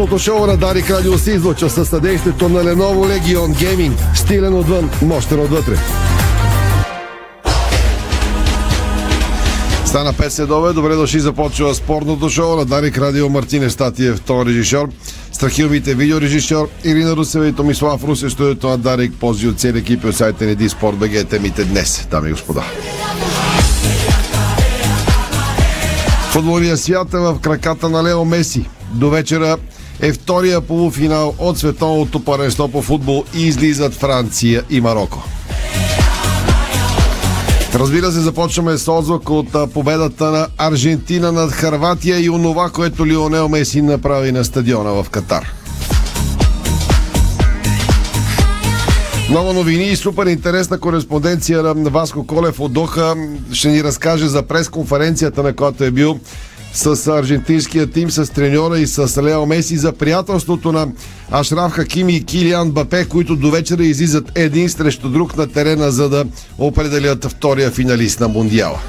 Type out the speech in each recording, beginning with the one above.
Спортното шоу на Дарик Радио се излучва със съдействието на Lenovo Legion Gaming. Стилен отвън, мощен отвътре. Стана 5 следове. Добре дошли. Започва спортното шоу на Дарик Радио Мартине Статиев, тон режисьор. Страхилмите видеорежисьор Ирина Русева и Томислав Русе, студиото на Дарик, пози от цели екипи от сайта ни Диспорт БГ. Темите днес, дами и господа. Футболния свят е в краката на Лео Меси. До вечера е втория полуфинал от световното паренство по футбол и излизат Франция и Марокко. Разбира се, започваме с отзвук от победата на Аржентина над Харватия и онова, което Лионел Меси направи на стадиона в Катар. Много новини и супер интересна кореспонденция на Васко Колев от Доха ще ни разкаже за пресконференцията, на която е бил с аржентинския тим, с треньора и с Лео Меси за приятелството на Ашраф Хакими и Килиан Бапе, които до вечера излизат един срещу друг на терена, за да определят втория финалист на Мондиала.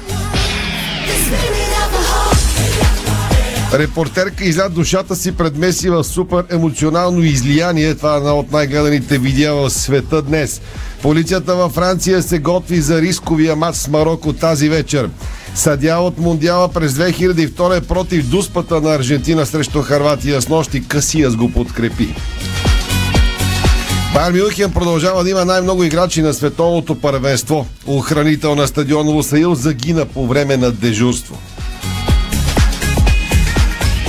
Репортерка изля душата си пред Меси в супер емоционално излияние. Това е една от най-гледаните видеа в света днес. Полицията във Франция се готви за рисковия матч с Марокко тази вечер. Съдя от Мондиала през 2002 е против дуспата на Аржентина срещу Харватия. С нощи Касиас го подкрепи. Байер Мюнхен продължава да има най-много играчи на световното първенство. Охранител на стадионово съюз загина по време на дежурство.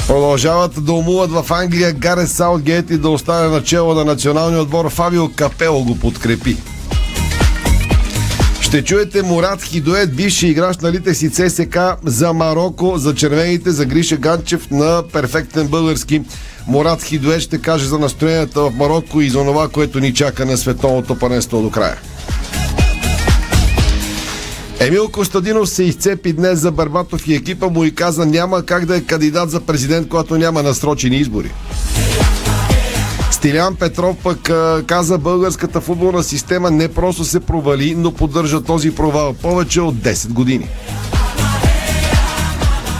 Продължават да умуват в Англия Гарес Саутгейт и да остане начало на националния отбор. Фабио Капело го подкрепи. Ще чуете Мурат Хидоет, бивши играч на Лите си ЦСК за Марокко, за червените, за Гриша Ганчев на перфектен български. Мурат Хидоет ще каже за настроенията в Марокко и за това, което ни чака на световното панество до края. Емил Костадинов се изцепи днес за Барбатов и екипа му и каза няма как да е кандидат за президент, когато няма насрочени избори. Стилян Петров пък каза българската футболна система не просто се провали, но поддържа този провал повече от 10 години.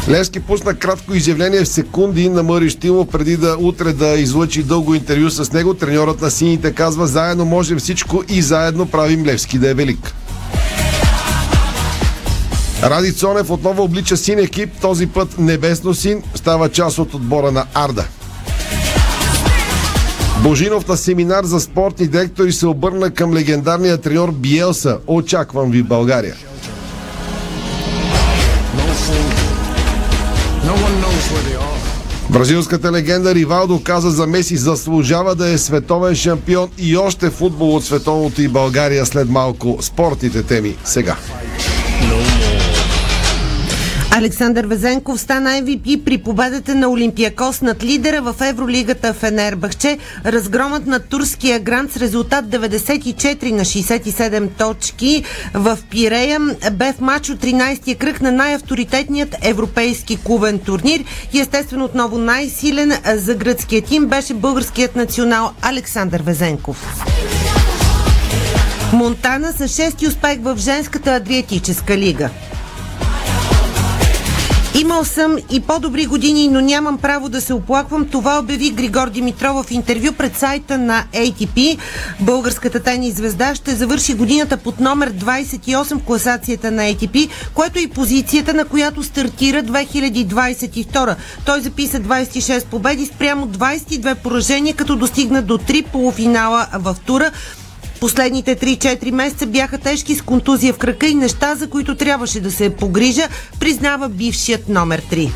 Левски пусна кратко изявление в секунди на Мъри Штилов преди да утре да излъчи дълго интервю с него. Треньорът на сините казва заедно можем всичко и заедно правим Левски да е велик. Ради Цонев отново облича син екип, този път небесно син, става част от отбора на Арда. Божинов на семинар за спортни директори се обърна към легендарния треньор Биелса. Очаквам ви в България. Бразилската легенда Ривалдо каза за Меси заслужава да е световен шампион и още футбол от световното и България след малко спортните теми сега. Александър Везенков стана MVP при победата на Олимпиакос над лидера в Евролигата в Енербахче. Разгромът на турския грант с резултат 94 на 67 точки в Пирея бе в матч от 13-я кръг на най-авторитетният европейски клубен турнир и естествено отново най-силен за гръцкия тим беше българският национал Александър Везенков. Монтана с 6 успех в женската Адриатическа лига. Имал съм и по-добри години, но нямам право да се оплаквам. Това обяви Григор Димитров в интервю пред сайта на ATP. Българската тенис звезда ще завърши годината под номер 28 в класацията на ATP, което е и позицията, на която стартира 2022. Той записа 26 победи спрямо 22 поражения, като достигна до 3 полуфинала в тура. Последните 3-4 месеца бяха тежки с контузия в крака и неща, за които трябваше да се погрижа, признава бившият номер 3.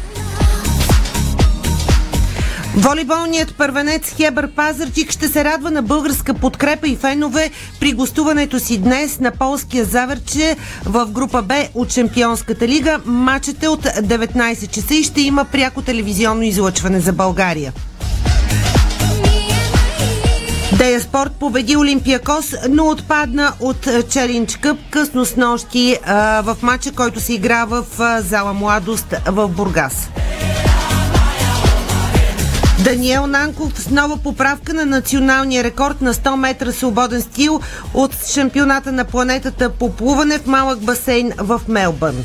Волейболният първенец Хебър Пазарчик ще се радва на българска подкрепа и фенове при гостуването си днес на полския Заверче в група Б от Чемпионската лига. Матчът е от 19 часа и ще има пряко телевизионно излъчване за България. Дея Спорт победи Олимпиакос, но отпадна от Челлендж Къп късно с нощи а, в матча, който се игра в а, зала Младост в Бургас. Даниел Нанков с нова поправка на националния рекорд на 100 метра свободен стил от шампионата на планетата по плуване в малък басейн в Мелбърн.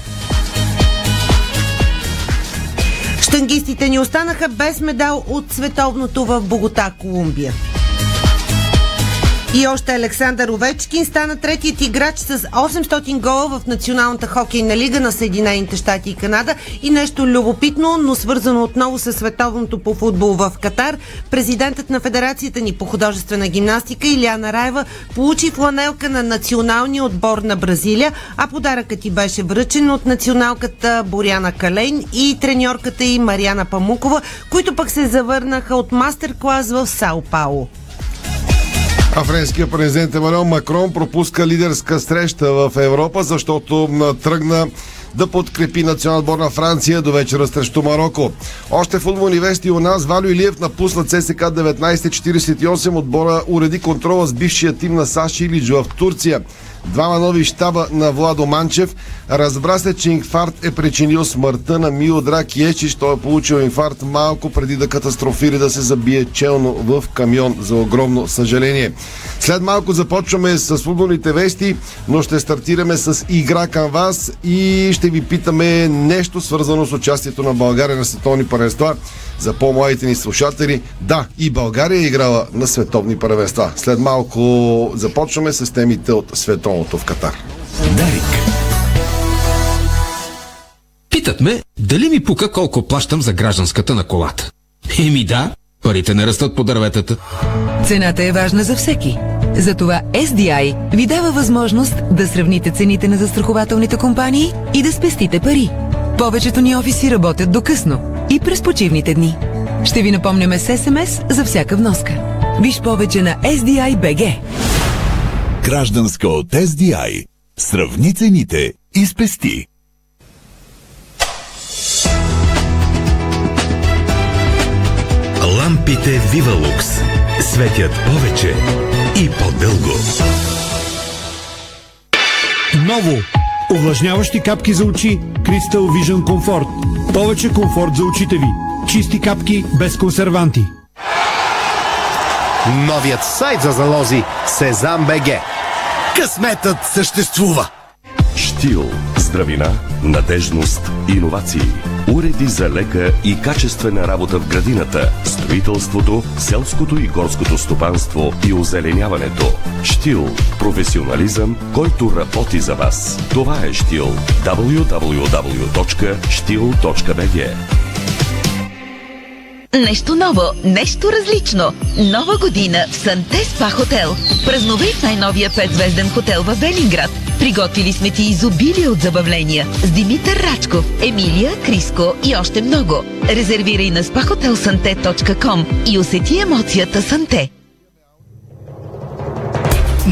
Штангистите ни останаха без медал от световното в Богота, Колумбия. И още Александър Овечкин стана третият играч с 800 гола в Националната хокейна лига на Съединените щати и Канада. И нещо любопитно, но свързано отново с световното по футбол в Катар. Президентът на Федерацията ни по художествена гимнастика Иляна Раева получи фланелка на националния отбор на Бразилия, а подаръкът ти беше връчен от националката Боряна Калейн и треньорката и Мариана Памукова, които пък се завърнаха от мастер-клас в Сао Пауло. А френският президент Емануел Макрон пропуска лидерска среща в Европа, защото тръгна да подкрепи национал отбор на Франция до вечера срещу Марокко. Още футболни вести у нас. Валю Илиев напусна ЦСК 1948. Отбора уреди контрола с бившия тим на САЩ Илидж в Турция. Двама нови щаба на Владо Манчев. Разбра се, че инфаркт е причинил смъртта на Милодрак Ечич. Той е получил инфаркт малко преди да катастрофира да се забие челно в камион за огромно съжаление. След малко започваме с футболните вести, но ще стартираме с игра към вас и ще ви питаме нещо свързано с участието на България на световни първенства. За по-младите ни слушатели, да, и България е играла на световни първенства. След малко започваме с темите от световното в Катар. Дарик. Питат ме, дали ми пука колко плащам за гражданската на колата. Еми да, парите не растат по дърветата. Цената е важна за всеки. Затова SDI ви дава възможност да сравните цените на застрахователните компании и да спестите пари. Повечето ни офиси работят до късно и през почивните дни. Ще ви напомняме с СМС за всяка вноска. Виж повече на SDI BG. Гражданска от SDI. Сравни цените и спести. Лампите Вивалукс светят повече и по-дълго. Ново! Увлажняващи капки за очи Crystal Vision Comfort. Повече комфорт за очите ви. Чисти капки без консерванти. Новият сайт за залози Сезам БГ. Късметът съществува! Штил. Здравина, надежност, иновации. Уреди за лека и качествена работа в градината, строителството, селското и горското стопанство и озеленяването. Штил. Професионализъм, който работи за вас. Това е Штил. www.stil.bg Нещо ново, нещо различно. Нова година в Санте Спа Хотел. Празнувай в най-новия 5-звезден хотел в Велинград. Приготвили сме ти изобилие от забавления с Димитър Рачков, Емилия, Криско и още много. Резервирай на spahotelsante.com и усети емоцията Санте.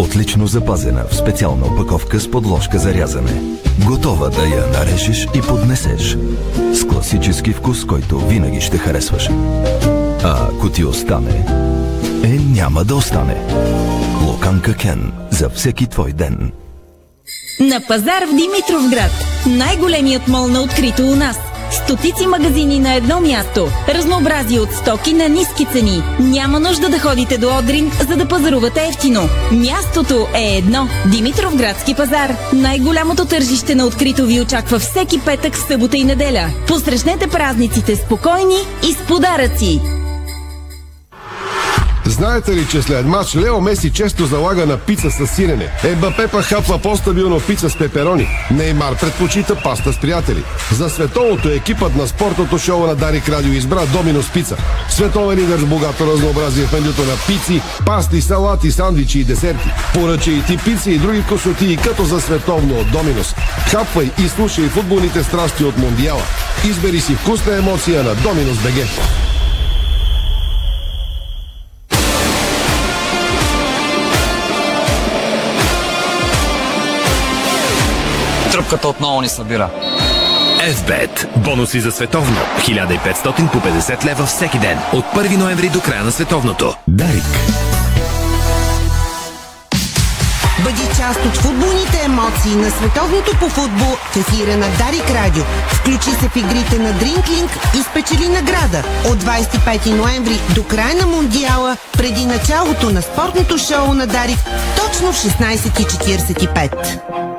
Отлично запазена в специална опаковка с подложка за рязане. Готова да я нарежеш и поднесеш. С класически вкус, който винаги ще харесваш. А ако ти остане, е няма да остане. Локанка Кен. За всеки твой ден. На пазар в Димитровград. Най-големият мол на открито у нас. Стотици магазини на едно място. Разнообразие от стоки на ниски цени. Няма нужда да ходите до Одрин, за да пазарувате ефтино. Мястото е едно. Димитровградски пазар. Най-голямото тържище на открито ви очаква всеки петък, събота и неделя. Посрещнете празниците спокойни и с подаръци. Знаете ли, че след матч Лео Меси често залага на пица с сирене? Ембапе па хапва по-стабилно пица с пеперони. Неймар предпочита паста с приятели. За световното екипът на спортното шоу на Дарик Радио избра Доминос Пица. Световен лидер с богато разнообразие в менюто на пици, пасти, салати, сандвичи и десерти. Поръчай и ти пици и други косоти като за световно от Доминос. Хапвай и слушай футболните страсти от Мондиала. Избери си вкусна емоция на Доминос БГ. Тръпката отново ни събира. FBET. Бонуси за световно. 1500 по 50 лева всеки ден. От 1 ноември до края на световното. Дарик. Бъди част от футболните емоции на световното по футбол в ефира на Дарик Радио. Включи се в игрите на Дринклинг и спечели награда от 25 ноември до края на Мундиала, преди началото на спортното шоу на Дарик, точно в 16.45.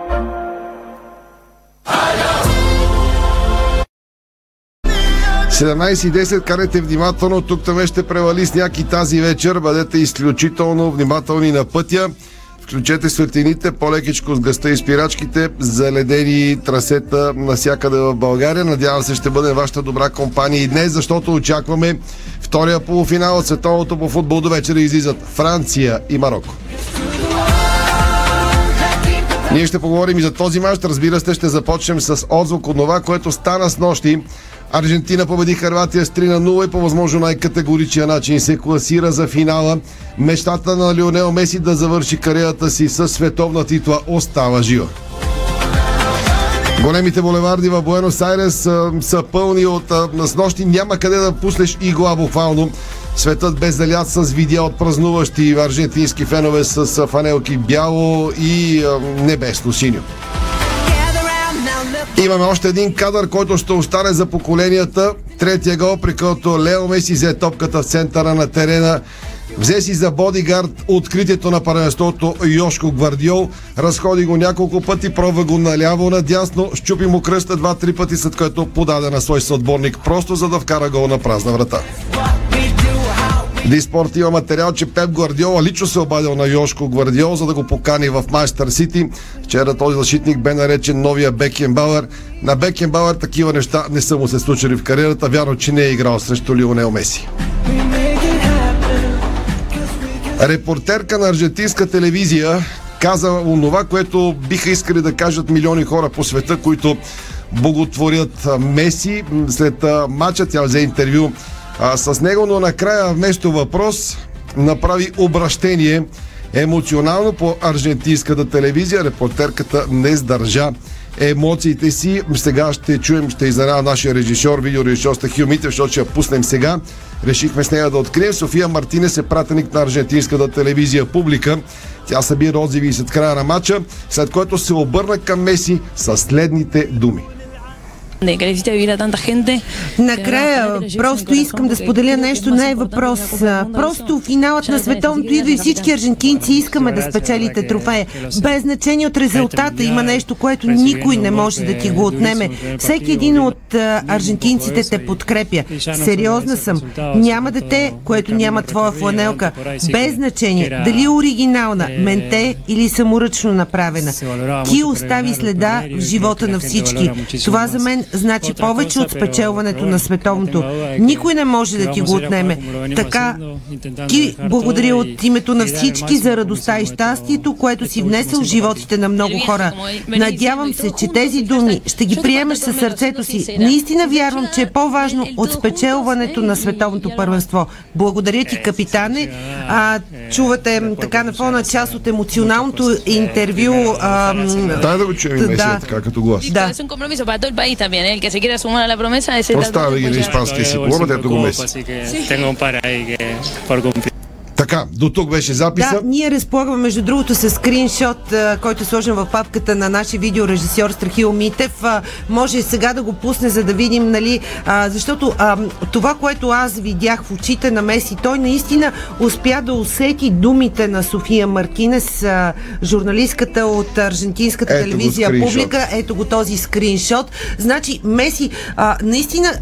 17.10, карайте внимателно, тук там ще превали сняг и тази вечер. Бъдете изключително внимателни на пътя. Включете светлините, по-лекичко с гъста и спирачките, заледени трасета насякъде в България. Надявам се ще бъде вашата добра компания и днес, защото очакваме втория полуфинал от световното по футбол до вечера излизат Франция и Марокко. Ние ще поговорим и за този мач. Разбира се, ще започнем с отзвук от това, което стана с нощи Аржентина победи Харватия с 3 на 0 и по възможно най-категоричен начин се класира за финала. Мечтата на Лионел Меси да завърши кариерата си с световна титла остава жива. Големите булеварди в Буенос Айрес са, пълни от а. Няма къде да пуснеш игла буквално. Светът без залят с видео от празнуващи аржентински фенове с фанелки бяло и небесно синьо. Имаме още един кадър, който ще остане за поколенията. Третия гол, при който Лео Меси взе топката в центъра на терена. Взе си за бодигард откритието на първенството Йошко Гвардиол. Разходи го няколко пъти, пробва го наляво, надясно, щупи му кръста два-три пъти, след което подаде на свой съотборник, просто за да вкара гол на празна врата. Диспорт има материал, че Пеп Гвардиола лично се обадил на Йошко Гвардиол, за да го покани в Майстър Сити. Вчера този защитник бе наречен новия Бекенбауер. На Бекенбауер такива неща не са му се случили в кариерата. Вярно, че не е играл срещу Лионел Меси. Репортерка на аржентинска телевизия каза онова, което биха искали да кажат милиони хора по света, които боготворят Меси. След матча тя взе интервю а, с него, но накрая вместо въпрос направи обращение емоционално по аржентинската телевизия. Репортерката не сдържа емоциите си. Сега ще чуем, ще изненада нашия режисьор, видеорежисьор Стахил Митев, защото ще я пуснем сега. Решихме с нея да открием. София Мартинес е пратеник на аржентинската телевизия Публика. Тя събира отзиви след края на матча, след което се обърна към Меси с следните думи. Накрая, просто искам да споделя нещо, не е въпрос. Просто финалът на световното идва и всички аржентинци искаме да спечелите трофея. Без значение от резултата има нещо, което никой не може да ти го отнеме. Всеки един от аржентинците те подкрепя. Сериозна съм. Няма дете, което няма твоя фланелка. Без значение. Дали е оригинална, менте или саморъчно направена. Ти остави следа в живота на всички. Това за мен значи повече от спечелването на световното. Никой не може да ти го отнеме. Така, ти благодаря от името на всички за радостта и щастието, което си внесъл в животите на много хора. Надявам се, че тези думи ще ги приемеш със сърцето си. Наистина вярвам, че е по-важно от спечелването на световното първенство. Благодаря ти, капитане. А, чувате така на фона част от емоционалното интервю. Дай да го чуем и да. така като глас. Да. El que se quiera sumar a la promesa es el Остава ги на испански си говорят, ето го меси. Така, до тук беше записа. Да, ние разполагаме, между другото, с скриншот, който е сложен в папката на нашия видеорежисьор Страхил Митев. Може сега да го пусне, за да видим, нали, защото това, което аз видях в очите на Меси, той наистина успя да усети думите на София Мартинес, журналистката от аржентинската Ето телевизия Публика. Ето го този скриншот. Значи, Меси, наистина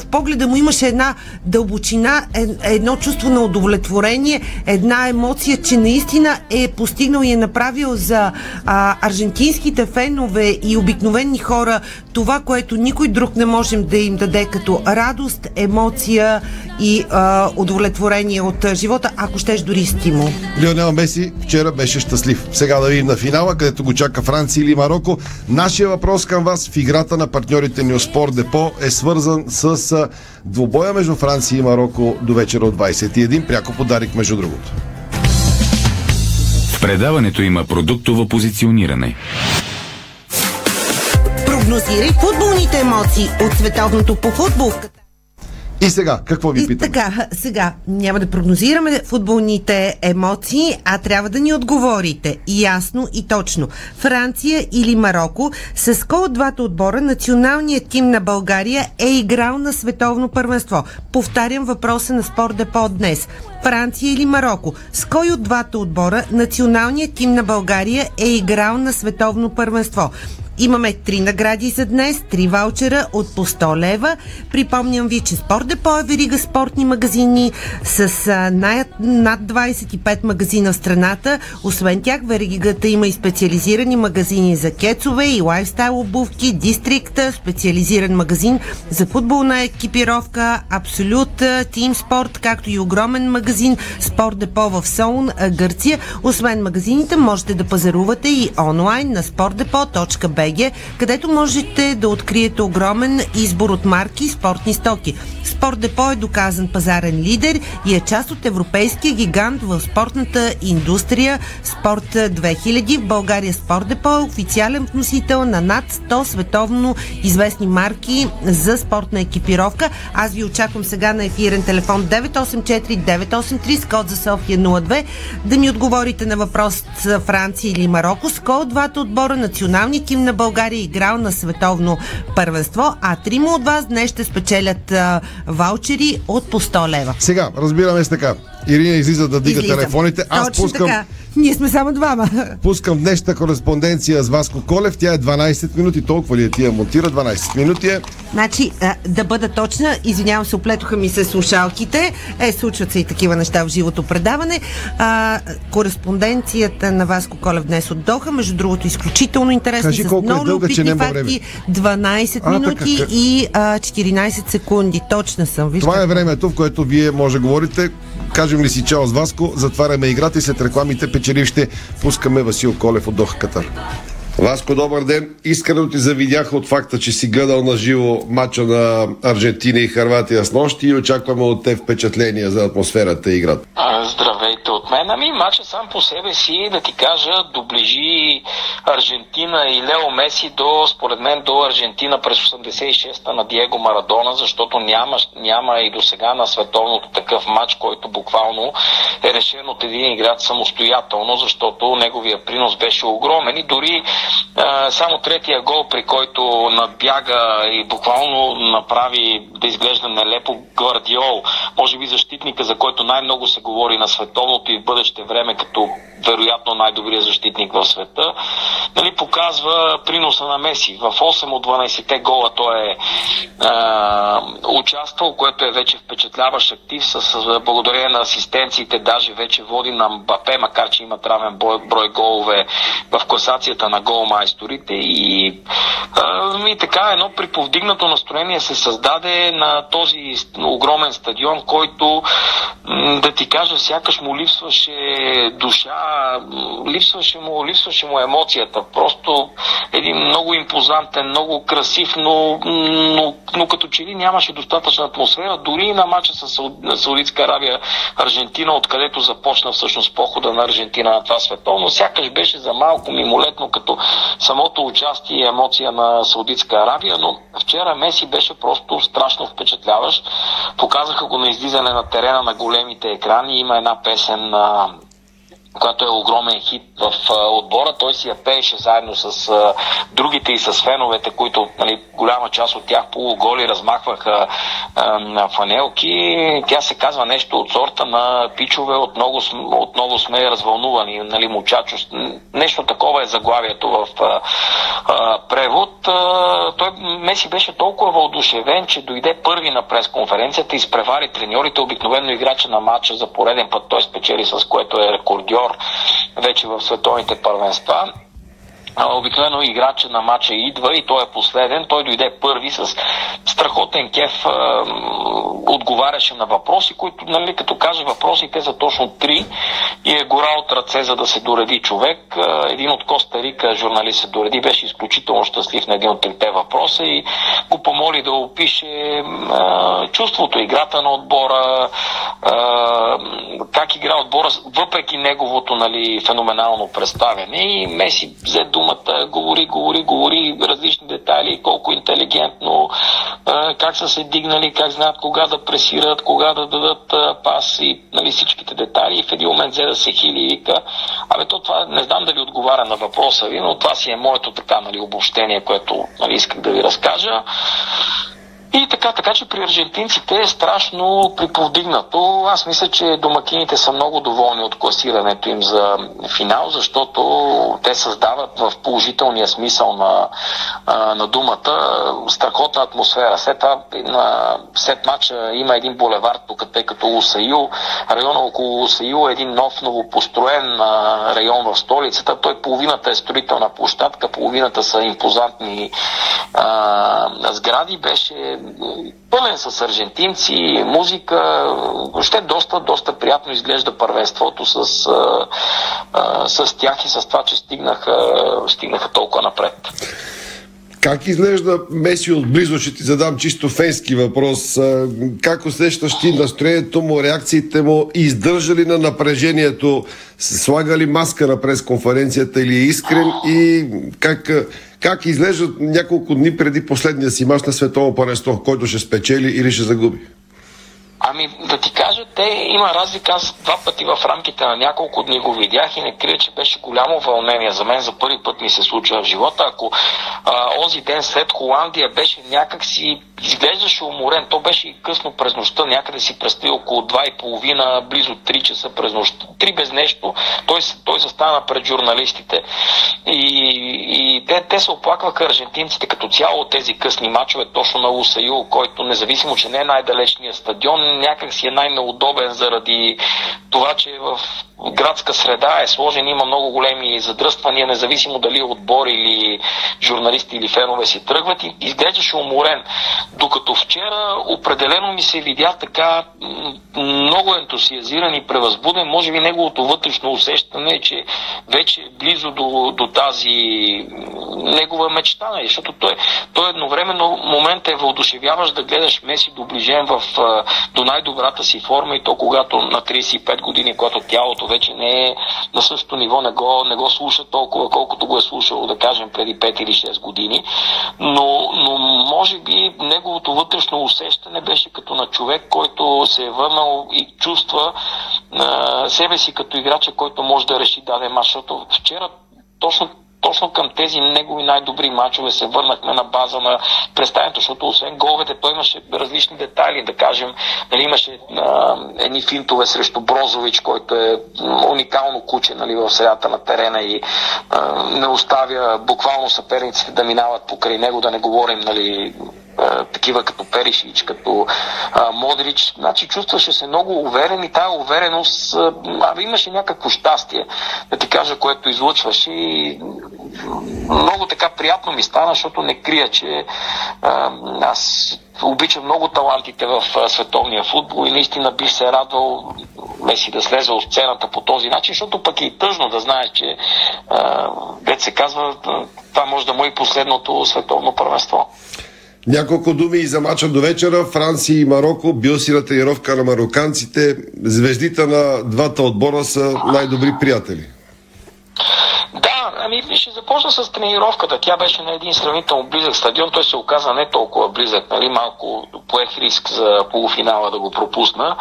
в погледа му имаше една дълбочина, едно чувство на удовлетворение, една емоция, че наистина е постигнал и е направил за а, аржентинските фенове и обикновени хора това, което никой друг не можем да им даде като радост, емоция и а, удовлетворение от живота, ако щеш дори стимул. Лионел Меси вчера беше щастлив. Сега да видим на финала, където го чака Франция или Марокко. Нашия въпрос към вас в играта на партньорите ни от Спорт Депо е свързан с а, двубоя между Франция и Марокко до вечера от 21. Пряко подарик между другото. В предаването има продуктово позициониране. Прогнозирай футболните емоции от световното по футбол. И сега, какво ви И така, сега, няма да прогнозираме футболните емоции, а трябва да ни отговорите ясно и точно. Франция или Марокко, с кой от двата отбора националният тим на България е играл на световно първенство? Повтарям въпроса на Спорт Депо днес. Франция или Марокко, с кой от двата отбора националният тим на България е играл на световно първенство? Имаме три награди за днес, три ваучера от по 100 лева. Припомням ви, че Спорт Депо е верига спортни магазини с най- над 25 магазина в страната. Освен тях, веригата има и специализирани магазини за кецове и лайфстайл обувки, дистрикта, специализиран магазин за футболна екипировка, Абсолют, Тим Спорт, както и огромен магазин Спорт Депо в Солун, Гърция. Освен магазините, можете да пазарувате и онлайн на sportdepo.bg, където можете да откриете огромен избор от марки и спортни стоки. Спорт Депо е доказан пазарен лидер и е част от европейския гигант в спортната индустрия Спорт 2000. В България Спорт Депо е официален вносител на над 100 световно известни марки за спортна екипировка. Аз ви очаквам сега на ефирен телефон 984-983 с код за София 02 да ми отговорите на въпрос Франция или Марокко. С кой от двата отбора националният тим на България играл на световно първенство, а трима от вас днес ще спечелят а, ваучери от по 100 лева. Сега, разбираме с така. Ирина излиза да дига телефоните. Аз Точно пускам, така. Ние сме само двама. пускам днешната кореспонденция с Васко Колев. Тя е 12 минути. Толкова ли е тия монтира? 12 минути е. Значи, а, да бъда точна, извинявам се, оплетоха ми се слушалките. Е, случват се и такива неща в живото предаване. А, кореспонденцията на Васко Колев днес от Доха, между другото, изключително интересна. Кажи колко е дълга, че няма факти. 12 А, минути така, и а, 14 секунди. Точна съм. Вижте. Това е времето, в което вие може да говорите. Кажем ли си чао с Васко, затваряме играта и след рекламите печеливще пускаме Васил Колев от Доха Катар. Васко, добър ден. Искрено ти завидях от факта, че си гледал на живо матча на Аржентина и Харватия с нощи и очакваме от те впечатления за атмосферата и играта. Здравейте от мен. Ами матча сам по себе си, да ти кажа, доближи Аржентина и Лео Меси до, според мен, до Аржентина през 86-та на Диего Марадона, защото няма, няма и до сега на световното такъв матч, който буквално е решен от един играч самостоятелно, защото неговия принос беше огромен и дори само третия гол, при който надбяга и буквално направи да изглежда нелепо Гвардиол, може би защитника, за който най-много се говори на световното и в бъдеще време, като вероятно най-добрият защитник в света, нали, показва приноса на Меси. В 8 от 12-те гола той е а, участвал, което е вече впечатляващ актив с, с благодарение на асистенциите, даже вече води на Мбапе, макар че има травен брой, брой голове в класацията на голмайсторите и, и така едно приповдигнато настроение се създаде на този огромен стадион, който да ти кажа, сякаш му липсваше душа, липсваше му, липсваше му емоцията. Просто един много импозантен, много красив, но, но, но като че ли нямаше достатъчна атмосфера, дори и на матча с Саудитска Арабия, Аржентина, откъдето започна всъщност похода на Аржентина на това световно, сякаш беше за малко мимолетно като самото участие и емоция на Саудитска Арабия, но вчера Меси беше просто страшно впечатляващ. Показаха го на излизане на терена на големите екрани. Има една песен а, която е огромен хит в отбора. Той си я пееше заедно с а, другите и с феновете, които нали, голяма част от тях полуголи размахваха а, фанелки. Тя се казва нещо от сорта на пичове, отново, отново сме развълнувани, нали, мучачо. Нещо такова е заглавието в а, а, превод. А, той Меси беше толкова въодушевен, че дойде първи на пресконференцията, изпревари треньорите, обикновено играча на матча за пореден път той спечели с което е рекордьор вече в световните първенства. А, Обикновено играча на матча идва и той е последен. Той дойде първи с страхотен кеф, а, отговаряше на въпроси, които, нали, като каже въпросите за точно три и е гора от ръце, за да се дореди човек. А, Един от Коста Рика журналист се дореди, беше изключително щастлив на един от трите въпроса и го помоли да опише а, чувството, играта на отбора, а, как игра отбора, въпреки неговото нали, феноменално представяне. И Меси взе думата думата, говори, говори, говори различни детайли, колко интелигентно, как са се дигнали, как знаят кога да пресират, кога да дадат пас и нали, всичките детайли. И в един момент взе да се хили и вика, абе то това не знам дали отговаря на въпроса ви, но това си е моето така нали, обобщение, което нали, исках да ви разкажа. И така, така че при аржентинците е страшно приповдигнато. Аз мисля, че домакините са много доволни от класирането им за финал, защото те създават в положителния смисъл на, на думата страхотна атмосфера. След, това, на, след матча има един булевард тук, тъй като Усаил, района около Усаил е един нов, новопостроен район в столицата. Той половината е строителна площадка, половината са импозантни а, сгради. Беше пълен с аржентинци, музика. Въобще доста, доста приятно изглежда първенството с, с тях и с това, че стигнаха, стигнаха толкова напред. Как изглежда Меси отблизо? Ще ти задам чисто фенски въпрос. Как усещаш ти настроението му, реакциите му? Издържа ли на напрежението? Слага ли маска на пресконференцията или е искрен? И как, как изглежда няколко дни преди последния си мач на световно първенство, който ще спечели или ще загуби? Ами да ти кажа, те има разлика. Аз два пъти в рамките на няколко дни го видях и не крия, че беше голямо вълнение. За мен за първи път ми се случва в живота. Ако а, онзи ден след Холандия беше някакси изглеждаше уморен. То беше и късно през нощта, някъде си представи около 2.30, близо 3 часа през нощта. Три без нещо. Той, той застана пред журналистите. И, и те, те се оплакваха аржентинците като цяло тези късни мачове, точно на Усаю, който независимо, че не е най-далечният стадион, някак си е най-неудобен заради това, че в градска среда е сложен, има много големи задръствания, независимо дали отбор или журналисти или фенове си тръгват и изглеждаше уморен. Докато вчера определено ми се видя така много ентусиазиран и превъзбуден, може би неговото вътрешно усещане е, че вече е близо до, до тази негова мечта, нали? защото той, той едновременно момент е въодушевяващ да гледаш Меси доближен в, до най-добрата си форма и то когато на 35 години, когато тялото вече не е на същото ниво, не го, не го слуша толкова, колкото го е слушало, да кажем, преди 5 или 6 години. Но, но може би неговото вътрешно усещане беше като на човек, който се е върнал и чувства а, себе си като играча, който може да реши даден мач. Защото вчера точно точно към тези негови най-добри мачове се върнахме на база на представянето, защото освен головете той имаше различни детайли, да кажем, нали, имаше а, едни финтове срещу Брозович, който е уникално куче нали, в средата на терена и а, не оставя буквално съперниците да минават покрай него, да не говорим нали, такива като Перишич, като а, Модрич. Значи чувстваше се много уверен и тази увереност, а, имаше някакво щастие, да ти кажа, което излъчваше и много така приятно ми стана, защото не крия, че а, аз обичам много талантите в а, световния футбол и наистина бих се радвал Меси да слезе от сцената по този начин, защото пък е и тъжно да знаеш, че а, се казва, това може да му е и последното световно първенство. Няколко думи и за мача до вечера. Франция и Марокко. Бил си на тренировка на мароканците. Звездите на двата отбора са най-добри приятели. Ами ще започна с тренировката. Тя беше на един сравнително близък стадион. Той се оказа не толкова близък. Нали? Малко поех риск за полуфинала да го пропусна.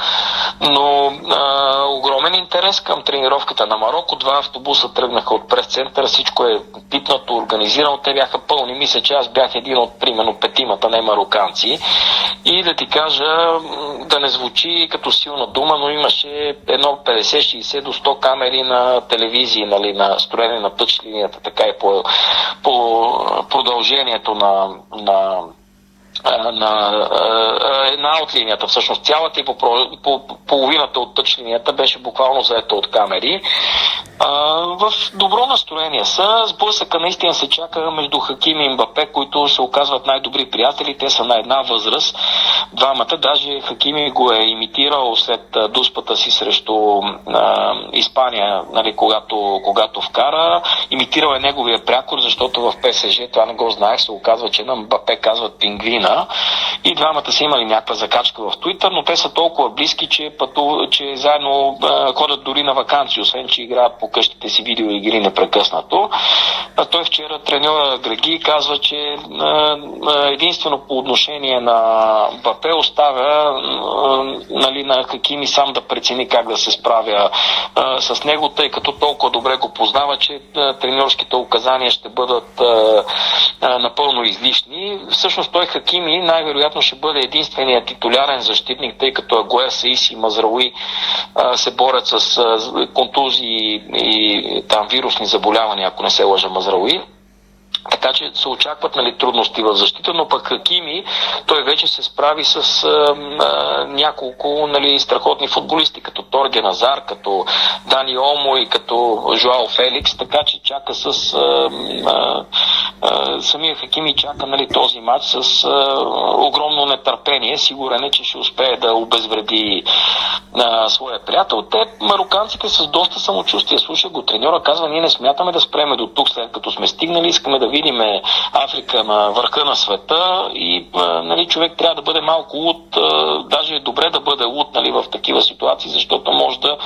Но а, огромен интерес към тренировката на Марокко. Два автобуса тръгнаха от прес-центъра. Всичко е пипнато, организирано. Те бяха пълни. Мисля, че аз бях един от примерно петимата не мароканци. И да ти кажа, да не звучи като силна дума, но имаше едно 50-60 до 100 камери на телевизии, нали, на строене на тъч линията, така и по, по продължението на, на на една от линията, всъщност цялата и по, по, половината от тъч линията беше буквално заета от камери. В добро настроение са. Сблъсъка наистина се чака между Хаким и Мбапе, които се оказват най-добри приятели. Те са на една възраст. Двамата, даже Хакими го е имитирал след дуспата си срещу а, Испания, нали, когато, когато вкара. Имитирал е неговия прякор, защото в ПСЖ, това не го знаех, се оказва, че на Мбапе казват пингвина година и двамата са имали някаква закачка в Твитър, но те са толкова близки, че, пъту, че заедно а, ходят дори на вакансии, освен че играят по къщите си видеоигри непрекъснато. А той вчера треньора Греги казва, че а, единствено по отношение на Бапе оставя а, нали, на Хакими сам да прецени как да се справя а, с него, тъй като толкова добре го познава, че а, треньорските указания ще бъдат а, а, напълно излишни. Всъщност той Хакими най-вероятно ще бъде единственият титулярен защитник, тъй като Агуер Саис и Мазрауи се борят с контузии и там вирусни заболявания, ако не се лъжа Мазрауи. Така че се очакват нали, трудности в защита, но пък Хакими, той вече се справи с а, а, няколко нали, страхотни футболисти, като Торге Назар, като Дани Омо и като Жуао Феликс, така че чака с а, а, самия Хакими чака нали, този матч с а, огромно нетърпение. Сигурен е, че ще успее да обезвреди а, своя приятел. Те, мароканците, с доста самочувствие. Слуша го треньора, казва, ние не смятаме да спреме до тук, след като сме стигнали, искаме да видим Африка на върха на света и нали, човек трябва да бъде малко луд, даже е добре да бъде луд нали, в такива ситуации, защото може да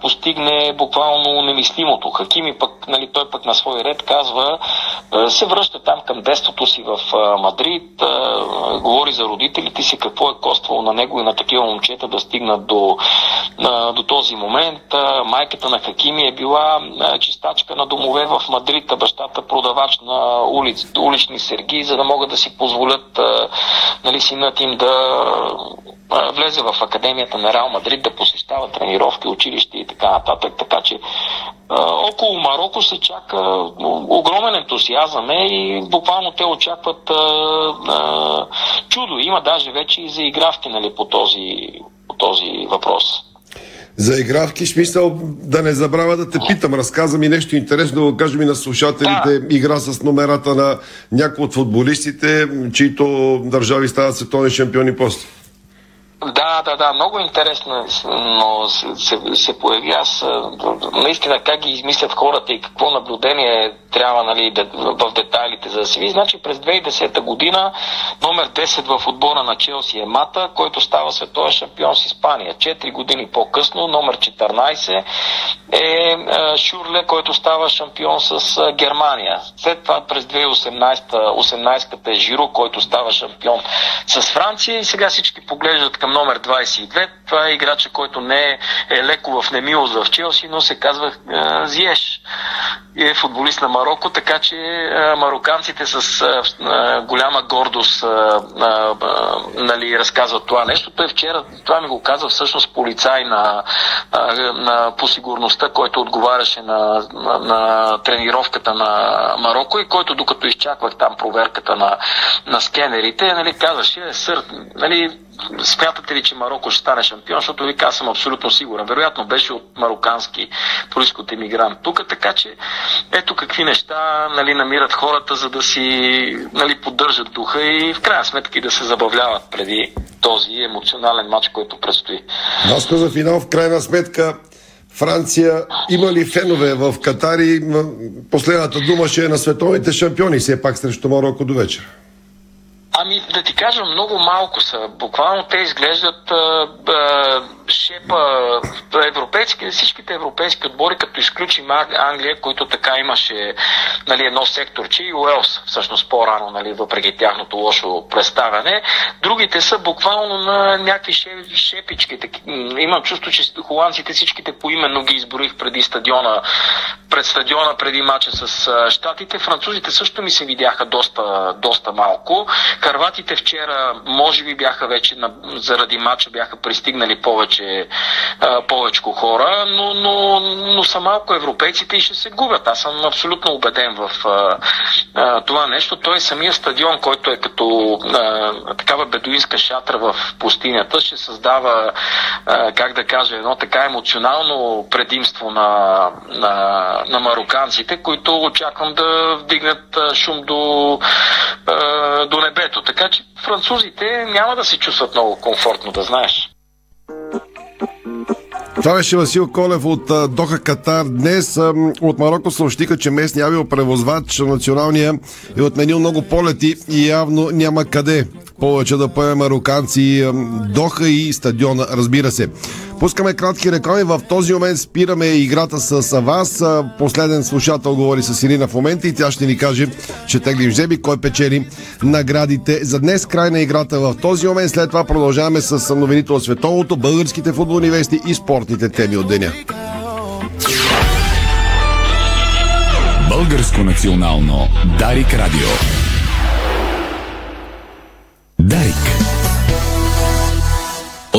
постигне буквално немислимото. Хакими пък, нали, той пък на свой ред казва, се връща там към детството си в Мадрид, говори за родителите си, какво е коствало на него и на такива момчета да стигнат до, до този момент. Майката на Хакими е била чистачка на домове в Мадрид, а бащата продавач на улиц, улични сергии, за да могат да си позволят а, нали, синът им да влезе в Академията на Реал Мадрид, да посещава тренировки, училище и така нататък. Така че около Марокко се чака огромен ентусиазъм е и буквално те очакват чудо. Има даже вече и заигравки нали, по, този, по този въпрос за игравки, смисъл да не забравя да те питам. Разказа ми нещо интересно, да го кажем и на слушателите. Да. Игра с номерата на някои от футболистите, чието държави стават световни шампиони после. Да, да, да, много интересно но се, се появи. Аз наистина как ги измислят хората и какво наблюдение трябва нали, в детайлите за да се види. Значи през 2010 година номер 10 в отбора на Челси е Мата, който става световен шампион с Испания. Четири години по-късно номер 14 е Шурле, който става шампион с Германия. След това през 2018 18-та е Жиро, който става шампион с Франция и сега всички поглеждат към номер 22. Това е играча, който не е, е леко в немилост в Челси, но се казва е, Зиеш. И е футболист на Марокко, така че е, мароканците с е, голяма гордост нали, разказват това нещо. Той вчера, това ми го каза всъщност полицай на, на, по сигурността, който отговаряше на, на, на тренировката на Марокко и който докато изчаквах там проверката на, на скенерите, нали, казваше, сър, нали, смятате ли, че Марокко ще стане шампион, защото ви аз съм абсолютно сигурен. Вероятно беше от марокански происход емигрант тук, така че ето какви неща нали, намират хората, за да си нали, поддържат духа и в крайна сметка и да се забавляват преди този емоционален матч, който предстои. Аз за финал в крайна сметка Франция има ли фенове в Катари? Последната дума ще е на световните шампиони, все пак срещу Марокко до вечер. Ами да ти кажа, много малко са. Буквално те изглеждат а, а, шепа европейски, всичките европейски отбори, като изключим Англия, които така имаше нали, едно секторче и Уелс, всъщност по-рано, нали, въпреки тяхното лошо представяне. Другите са буквално на някакви шепички. Имам чувство, че холандците всичките поименно ги изброих преди стадиона, пред стадиона преди мача с щатите. Французите също ми се видяха доста, доста малко. Харватите вчера, може би бяха вече на, заради мача, бяха пристигнали повече, а, повече хора, но, но, но са малко европейците и ще се губят. Аз съм абсолютно убеден в а, а, това нещо. Той е самия стадион, който е като а, такава бедуинска шатра в пустинята, ще създава, а, как да кажа, едно така емоционално предимство на, на, на мароканците, които очаквам да вдигнат шум до, а, до небето времето. Така че французите няма да се чувстват много комфортно, да знаеш. Това беше Васил Колев от Доха Катар. Днес от Марокко съобщиха, че местния авиопревозвач националния е отменил много полети и явно няма къде повече да поеме мароканци Доха и стадиона, разбира се. Пускаме кратки реклами. В този момент спираме играта с вас. Последен слушател говори с Ирина в момента и тя ще ни каже, че теглим жеби, кой печели наградите. За днес край на играта в този момент. След това продължаваме с новините от световното, българските футболни вести и спортните теми от деня. Българско национално Дарик Радио. Дарик.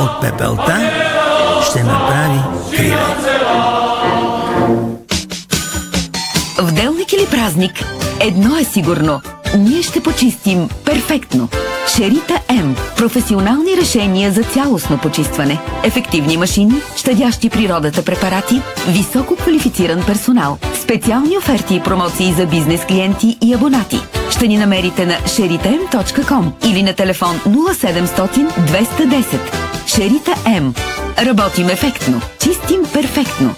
От пепелта ще направи криле. В делник или празник, едно е сигурно. Ние ще почистим перфектно. Шерита М. Професионални решения за цялостно почистване. Ефективни машини, щадящи природата препарати, високо квалифициран персонал. Специални оферти и промоции за бизнес клиенти и абонати. Ще ни намерите на sheritam.com или на телефон 0700 210. Шерита М. Работим ефектно. Чистим перфектно.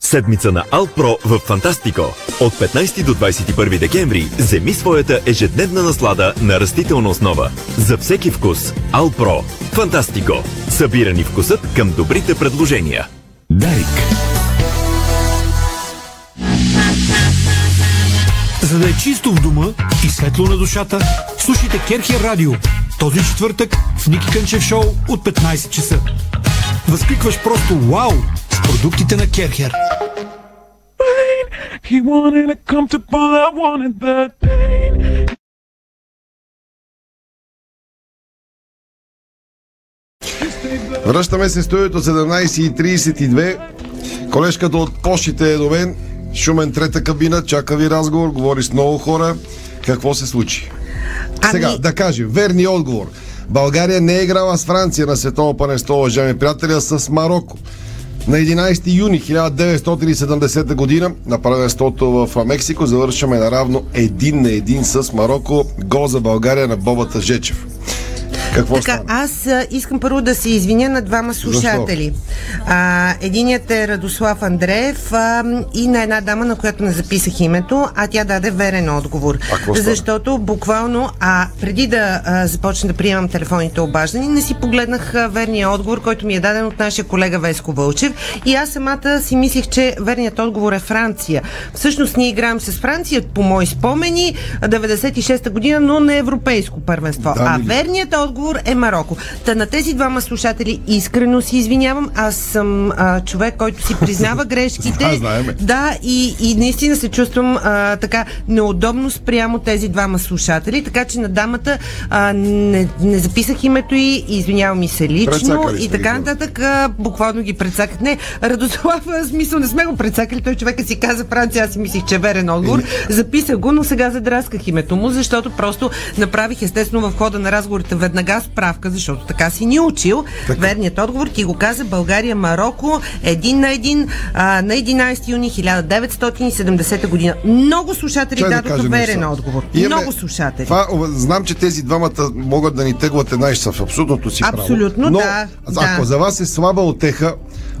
Седмица на Алпро в Фантастико. От 15 до 21 декември вземи своята ежедневна наслада на растителна основа. За всеки вкус Алпро. Фантастико. Събирани вкусът към добрите предложения. Дарик. За да е чисто в дома и светло на душата, слушайте Керхер Радио. Този четвъртък в Ники Кънчев шоу от 15 часа. Възкликваш просто вау с продуктите на Керхер. He wanted it comfortable, I wanted that pain. Връщаме се в студиото 17.32. Колежката от Пошите е до мен. Шумен трета кабина, чака ви разговор, говори с много хора. Какво се случи? Ами- Сега, да кажем, верни отговор. България не е играла с Франция на световно паненство, уважаеми приятели, а с Марокко. На 11 юни 1970 година на първенството в Мексико завършваме наравно един на един с Марокко. Гол за България на Бобата Жечев. Какво Така, стана? аз а, искам първо да се извиня на двама слушатели. А, единият е Радослав Андреев а, и на една дама, на която не записах името, а тя даде верен отговор. Защото буквално, а преди да а, започна да приемам телефонните обаждани, не си погледнах а, верния отговор, който ми е даден от нашия колега Веско Вълчев. И аз самата си мислих, че верният отговор е Франция. Всъщност ние играем с Франция, по мои спомени, 96-та година, но на европейско първенство. Да, а Мили. верният отговор е Марокко. Та на тези двама слушатели искрено си извинявам. Аз съм а, човек, който си признава грешките. Да, знаеме. Да, и, и наистина се чувствам а, така неудобно спрямо тези двама слушатели, така че на дамата а, не, не записах името и извинявам ми се лично Прецакали и така нататък. А, буквално ги прецаках. Не, Радослав, смисъл не сме го прецакали. Той човека си каза Франция, аз си мислих, че е верен отговор. Записах го, но сега задрасках името му, защото просто направих естествено в хода на разговорите веднага справка, защото така си ни учил. Така. Верният отговор ти го каза България, Марокко, един на един а, на 11 юни 1970 година. Много слушатели Чай да дадоха кажем верен нещо. отговор. Имаме- Много слушатели. Това, знам, че тези двамата могат да ни теглат една и са в абсолютното си право. Абсолютно, Но, да, Ако да. за вас е слаба отеха,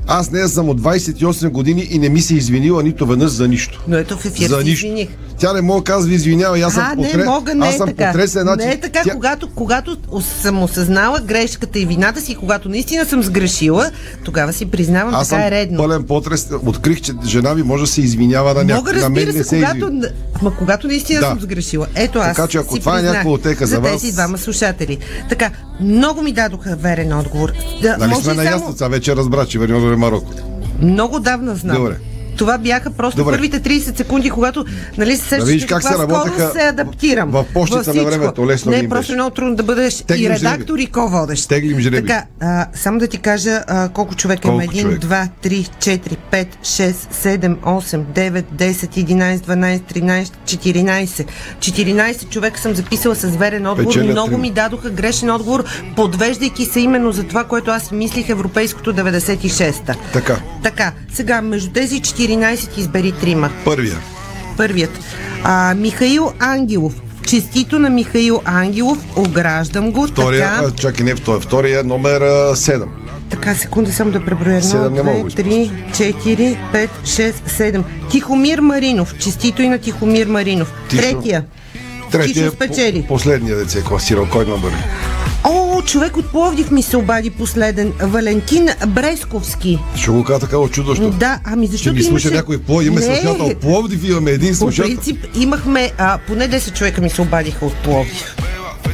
Аз нея съм от 28 години и не ми се извинила нито веднъж за нищо. Но ето в ефир За се нищо. извиних. Тя не мога казва извинявай, аз съм а, не потре... мога, не аз е съм така. потресен. Значи, не е така, тя... когато, когато съм осъзнала грешката и вината си, когато наистина съм сгрешила, тогава си признавам, Аз така е редно. пълен потрес. Открих, че жена ми може да се извинява на някой. Мога, на мен разбира не се, се когато, извинява. ама когато наистина Да. съм сгрешила. Ето аз Така че ако това е някаква утеха за вас- тези двама слушатели. Така, много ми дадоха верен отговор. Да, Нали сме наясно, само... сега вече разбра, че Верньо е Марокко. Много давна знам. Добре. Това бяха просто Добре. първите 30 секунди, когато нали, се Да сещаш видиш как се работеха се адаптирам. в почтата на времето, лесно Не, просто беше. много трудно да бъдеш Теглим и редактор, жреби. и ко-водещ. Теглим жреби. Така, а, само да ти кажа а, колко човека има. Колко 1, човека? 2, 3, 4, 5, 6, 7, 8, 9, 10, 11, 12, 13, 14. 14 човека съм записала с верен отговор. Печелят Много трима. ми дадоха грешен отговор, подвеждайки се именно за това, което аз мислих европейското 96-та. Така, Така, сега между тези 14 избери трима. първия. Първият. А, Михаил Ангелов. Честито на Михаил Ангелов. Ограждам го. Втория, така, чакай, не втория, втория е номер а, 7. така, секунда само да преброя. Седем не мога 1, да 2, 3, 4, 5, 6, 7. Тихомир Маринов. Честито и на Тихомир Маринов. Тишо. Третия. Тишо спечели. по- последния деца е класирал. Кой номер е? О, човек от Пловдив ми се обади последен. Валентин Бресковски. Ще го кажа така очудващо. Да, ами Ще защото ги слуша имаше... някой по Не. слушател Пловдив, имаме един По слушател. принцип имахме а, поне 10 човека ми се обадиха от Пловдив.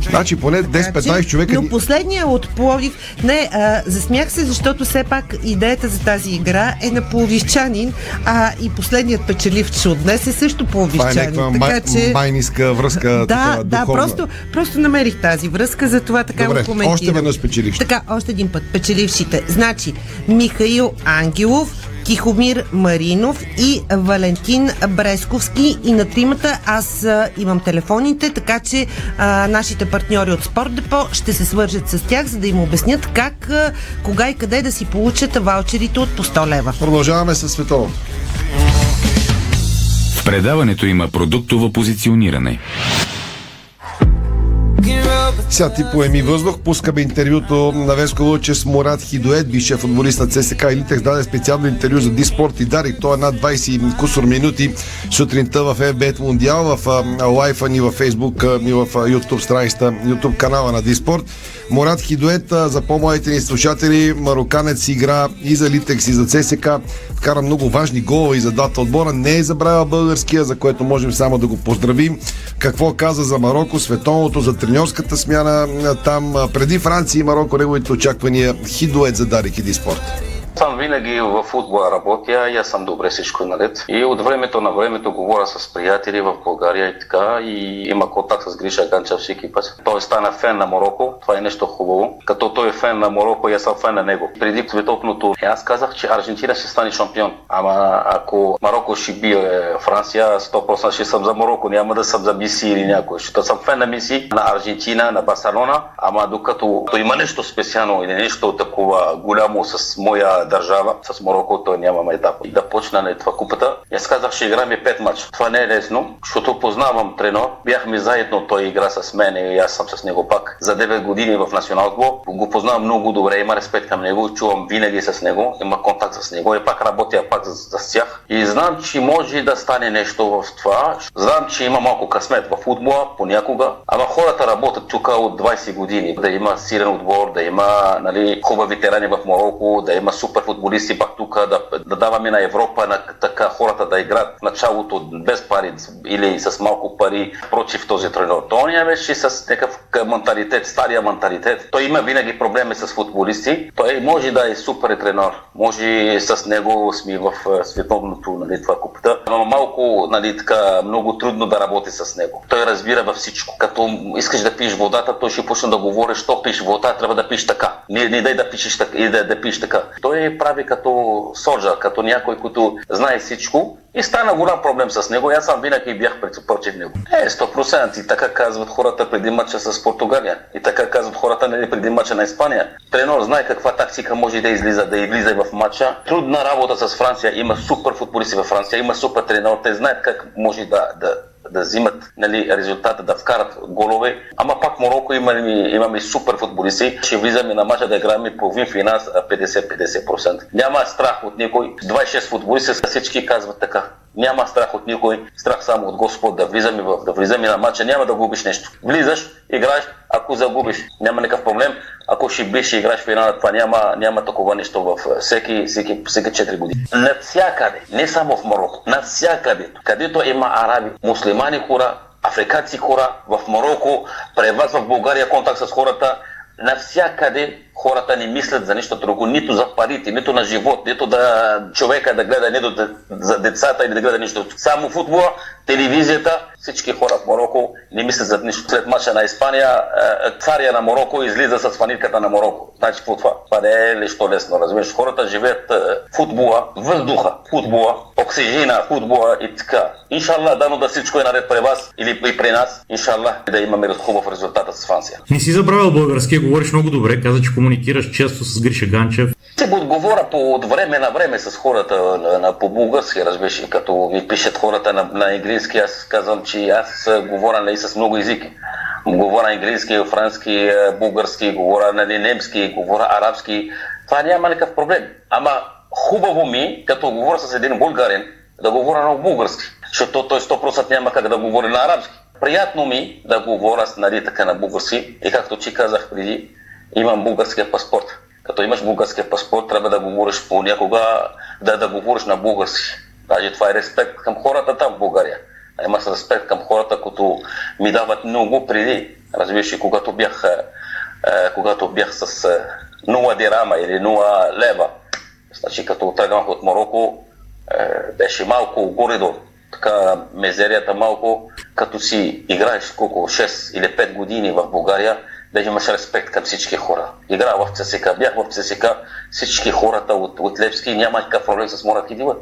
Значи поне 10-15 човека. Но ни- последния от Пловдив, не, а, засмях се, защото все пак идеята за тази игра е на пловдивчанин, а и последният печеливч от днес е също Това е пловдивчанин. някаква май, майниска връзка. Да, така, да, духовна. просто, просто намерих тази връзка, затова така Добре, го коментирам. още веднъж печеливш. Така, още един път. Печелившите. Значи, Михаил Ангелов, Тихомир Маринов и Валентин Бресковски. И на тримата аз а, имам телефоните, така че а, нашите партньори от Спорт Депо ще се свържат с тях, за да им обяснят как, а, кога и къде да си получат ваучерите от по 100 лева. Продължаваме с световното. В предаването има продуктово позициониране. Сега ти поеми въздух, пускаме интервюто на Веско Луче с Мурат Хидоет, бившия футболист на ЦСК и Литекс, даде специално интервю за Диспорт и Дарик. То е над 20 кусор минути сутринта в FBET Мундиал, в лайфа ни Facebook а, и в YouTube страницата, YouTube канала на Диспорт. Мурат Хидоет, за по-младите ни слушатели, мароканец игра и за Литекс и за ЦСК, вкара много важни голове и за двата отбора. Не е забравя българския, за което можем само да го поздравим. Какво каза за Марокко, световното, за треньорската смяна там, преди Франция и Марокко, неговите очаквания. Хидоет за Дарик и Диспорт. Съм винаги в футбола работя и аз съм добре всичко е наред. И от времето на времето говоря с приятели в България и така и има контакт с Гриша Ганча всеки път. Той стана фен на Мороко, това е нещо хубаво. Като той е фен на Мороко аз съм фен на него. Преди световното аз казах, че Аржентина ще стане шампион. Ама ако Марокко ще бие Франция, 100% ще съм за Мороко, няма да съм за Миси или някой. Защото съм фен на Миси, на Аржентина, на Барселона, ама докато то има нещо специално или нещо такова голямо с моя държава, с Мороко, той нямаме етап. И да почна на това купата. И аз казах, ще играем 5 матча. Това не е лесно, защото познавам тренер. Бяхме заедно, той игра с мен и аз съм с него пак. За 9 години в национал отбор. Го познавам много добре, има респект към него, чувам винаги с него, има контакт с него и пак работя пак за, за тях. И знам, че може да стане нещо в това. Знам, че има малко късмет в футбола понякога, ама хората работят тук от 20 години. Да има силен отбор, да има нали, хубави ветерани в Марокко, да има супер футболисти пак тук, да, да даваме на Европа, на така хората да играят в началото без пари или с малко пари против този тренер. Той не беше с някакъв менталитет, стария менталитет. Той има винаги проблеми с футболисти. Той може да е супер тренер. Може с него сме в е, световното, нали, това купата. Но малко, нали, така, много трудно да работи с него. Той разбира във всичко. Като искаш да пиеш водата, той ще почне да говори, що пиеш вода, трябва да пиеш така. Не, не дай да пишеш така, и да, да пиеш така. Той прави като соджа, като някой, който знае всичко и стана голям проблем с него. И аз съм винаги бях пред- против него. Е, 100%. И така казват хората преди мача с Португалия. И така казват хората нали, преди мача на Испания. Тренер знае каква тактика може да излиза, да излиза в мача. Трудна работа с Франция. Има супер футболисти във Франция, има супер тренер. Те знаят как може да, да, да взимат нали, резултата, да вкарат голове. Ама пак Мороко имаме, имаме супер футболисти. Ще влизаме на мача да играем половин финал 50-50%. Няма страх от никой. 26 футболисти всички казват така. Няма страх от никой, страх само от Господ да влизаме, да влизаме на матча, няма да губиш нещо. Влизаш, играеш, ако загубиш, няма никакъв проблем. Ако ще биш, ще играеш в финала, това няма, няма такова нещо в всеки, всеки, всеки 4 години. Навсякъде, не само в Марокко, навсякъде, където има араби, муслимани хора, африканци хора, в Марокко, преваз в България контакт с хората, навсякъде хората не мислят за нещо друго, нито за парите, нито на живот, нито да човека да гледа нито да, за децата или да гледа нищо. Само футбола, телевизията, всички хора в Мороко не мислят за нищо. След мача на Испания, царя на Мороко излиза с фанирката на Мороко. Значи какво това? Това не е нещо лесно, разбираш. Хората живеят футбола, въздуха, футбола, оксижена, футбола и така. Иншалла, дано да всичко е наред при вас или и при нас. Иншалла, да имаме хубав резултат с Франция. Не си забравил българския, говориш много добре, каза, че комуникираш често с Гриша Ганчев. Ще го отговоря по от време на време с хората на, на по-български, разбираш, като ви пишат хората на, на английски, аз казвам, че аз говоря нали, с много езики. Говоря английски, франски, български, говоря нали, немски, говоря арабски. Това няма никакъв проблем. Ама хубаво ми, като говоря с един българин, да говоря на български, защото той 100% няма как да говори на арабски. Приятно ми да говоря нали, така на български и както ти казах преди, имам българския паспорт. Като имаш българския паспорт, трябва да говориш понякога, да, да говориш на български. Даже това е респект към хората там в България. Има респект към хората, които ми дават много преди. Разбираш, когато бях, е, когато бях с е, 0 дирама или 0 лева. Значи, като тръгнах от Марокко, е, беше малко горе-долу. Така, мезерията малко, като си играеш колко 6 или 5 години в България, да имаш респект към всички хора. Игра в ЦСК, бях в ЦСК, всички хората от, от Левски няма никакъв проблем с Морат Хидива.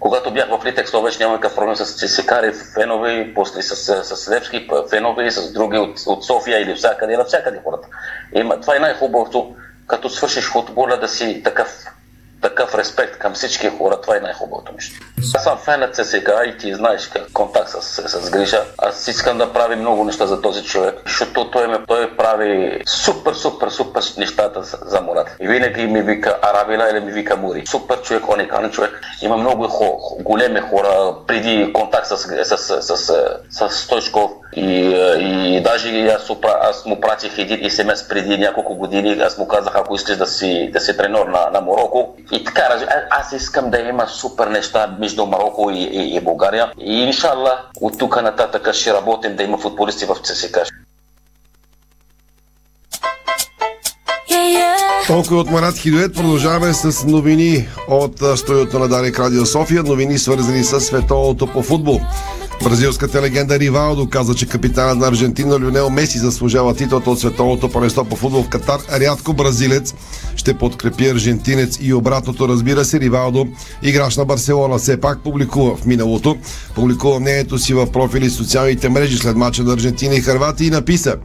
Когато бях в Литекс, то няма никакъв проблем с ЦСКари, фенове, после с, с, с Левски фенове, с други от, от София или всякъде, навсякъде хората. Има, това е най-хубавото, като свършиш футбола да си такъв такъв респект към всички хора, това е най-хубавото нещо. Аз съм фен на ЦСК и ти знаеш как контакт с, с, Гриша. Аз искам да прави много неща за този човек, защото той, ме, той прави супер, супер, супер нещата за, Мурат. И винаги ми вика Арабила или ми вика Мури. Супер човек, уникален човек. Има много хо, големи хора преди контакт с, с, с, с, с, Стойчков. И, и даже аз, аз му пратих един СМС преди няколко години. Аз му казах, ако искаш да си, да си тренер на, на Мороко, и така, аз искам да има супер неща между Марокко и, и, и България. И иншалла, от тук нататък ще работим да има футболисти в ЦСКА. Толкова от Марат Хидует. Продължаваме с новини от студиото на Дарик Радио София. Новини свързани с световното по футбол. Бразилската легенда Ривалдо каза, че капитанът на Аржентина Люнел Меси заслужава титлата от световното първенство по футбол в Катар. Рядко бразилец ще подкрепи аржентинец и обратното. Разбира се, Ривалдо, играч на Барселона, все пак публикува в миналото. Публикува мнението си в профили социалните мрежи след мача на Аржентина и Харватия и написа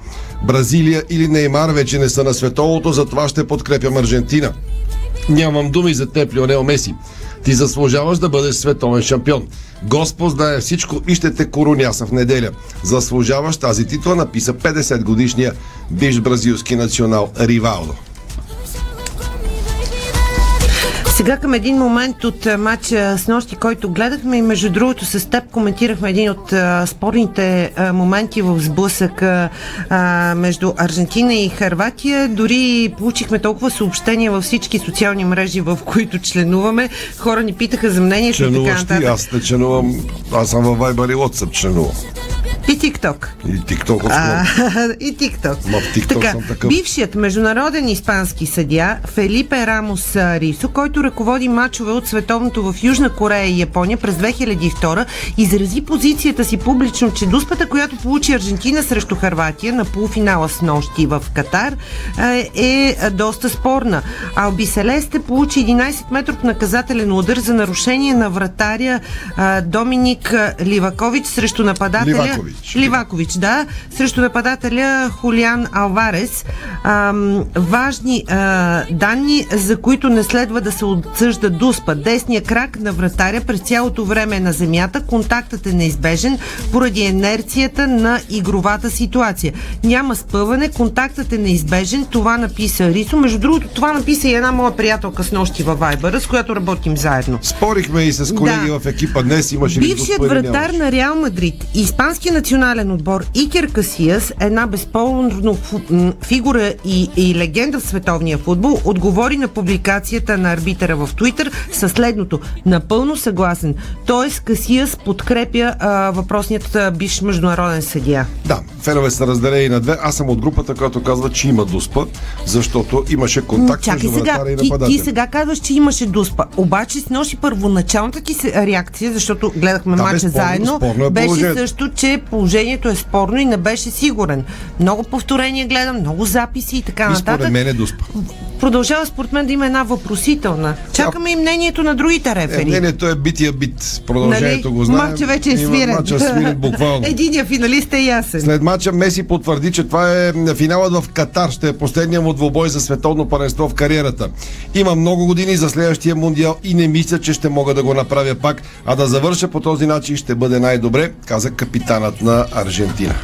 Бразилия или Неймар вече не са на световното, затова ще подкрепям Аржентина. Нямам думи за теб, Лионел Меси. Ти заслужаваш да бъдеш световен шампион. Господ знае всичко и ще те короняса в неделя. Заслужаваш тази титла, написа 50 годишния биш бразилски национал Ривалдо. Сега към един момент от матча с нощи, който гледахме и между другото с теб коментирахме един от а, спорните а, моменти в сблъсък а, между Аржентина и Харватия. Дори получихме толкова съобщения във всички социални мрежи, в които членуваме. Хора ни питаха за мнението и така нататък. Ти, аз не членувам, аз съм във Viber и WhatsApp членувам. И TikTok. И А, и TikTok така, бившият международен испански съдя Фелипе Рамос Рисо, който ръководи матчове от световното в Южна Корея и Япония през 2002, изрази позицията си публично, че дуспата, която получи Аржентина срещу Харватия на полуфинала с нощи в Катар, е, е доста спорна. Алби Селесте получи 11 метров наказателен удар за нарушение на вратаря Доминик Ливакович срещу нападателя Ливакович. Ливакович. Ливакович, да, срещу нападателя Хулиан Алварес. Ам, важни а, данни, за които не следва да се отсъжда дуспа. Десния крак на вратаря през цялото време е на земята. Контактът е неизбежен поради инерцията на игровата ситуация. Няма спъване, контактът е неизбежен. Това написа Рисо. Между другото, това написа и една моя приятелка с нощи във Вайбъра, с която работим заедно. Спорихме и с колеги Да. в екипа днес. Имаше Бившият вратар на Реал Мадрид и Испанския национален отбор Икер Касиас, една м, фигура и, и легенда в световния футбол, отговори на публикацията на арбитъра в Твитър със следното. Напълно съгласен. Тоест Касиас подкрепя а, въпросният а, бивш международен съдия. Да, фенове са разделени на две. Аз съм от групата, която казва, че има дуспа, защото имаше контакт Чакай между сега, и ти, ти нападателя. сега казваш, че имаше дуспа. Обаче с нощи първоначалната ти реакция, защото гледахме Да, безспорно, заедно, спорно е беше положението. също, че положението е спорно и не беше сигурен. Много повторения гледам, много записи и така И нататък. според мен е дуспа. Продължава според мен да има една въпросителна. Чакаме и мнението на другите Е, рефери. мнението е бития бит. Продължението Нали? го знаем. Мача вече е свирен. Мача е свирен буквално. Единия финалист е ясен. След мача Меси потвърди, че това е финалът в Катар. Ще е последният му двобой за световно паренство в кариерата. Има много години за следващия мундиал и не мисля, че ще мога да го направя пак, а да завърша по този начин ще бъде най-добре, каза капитанът на Аржентина.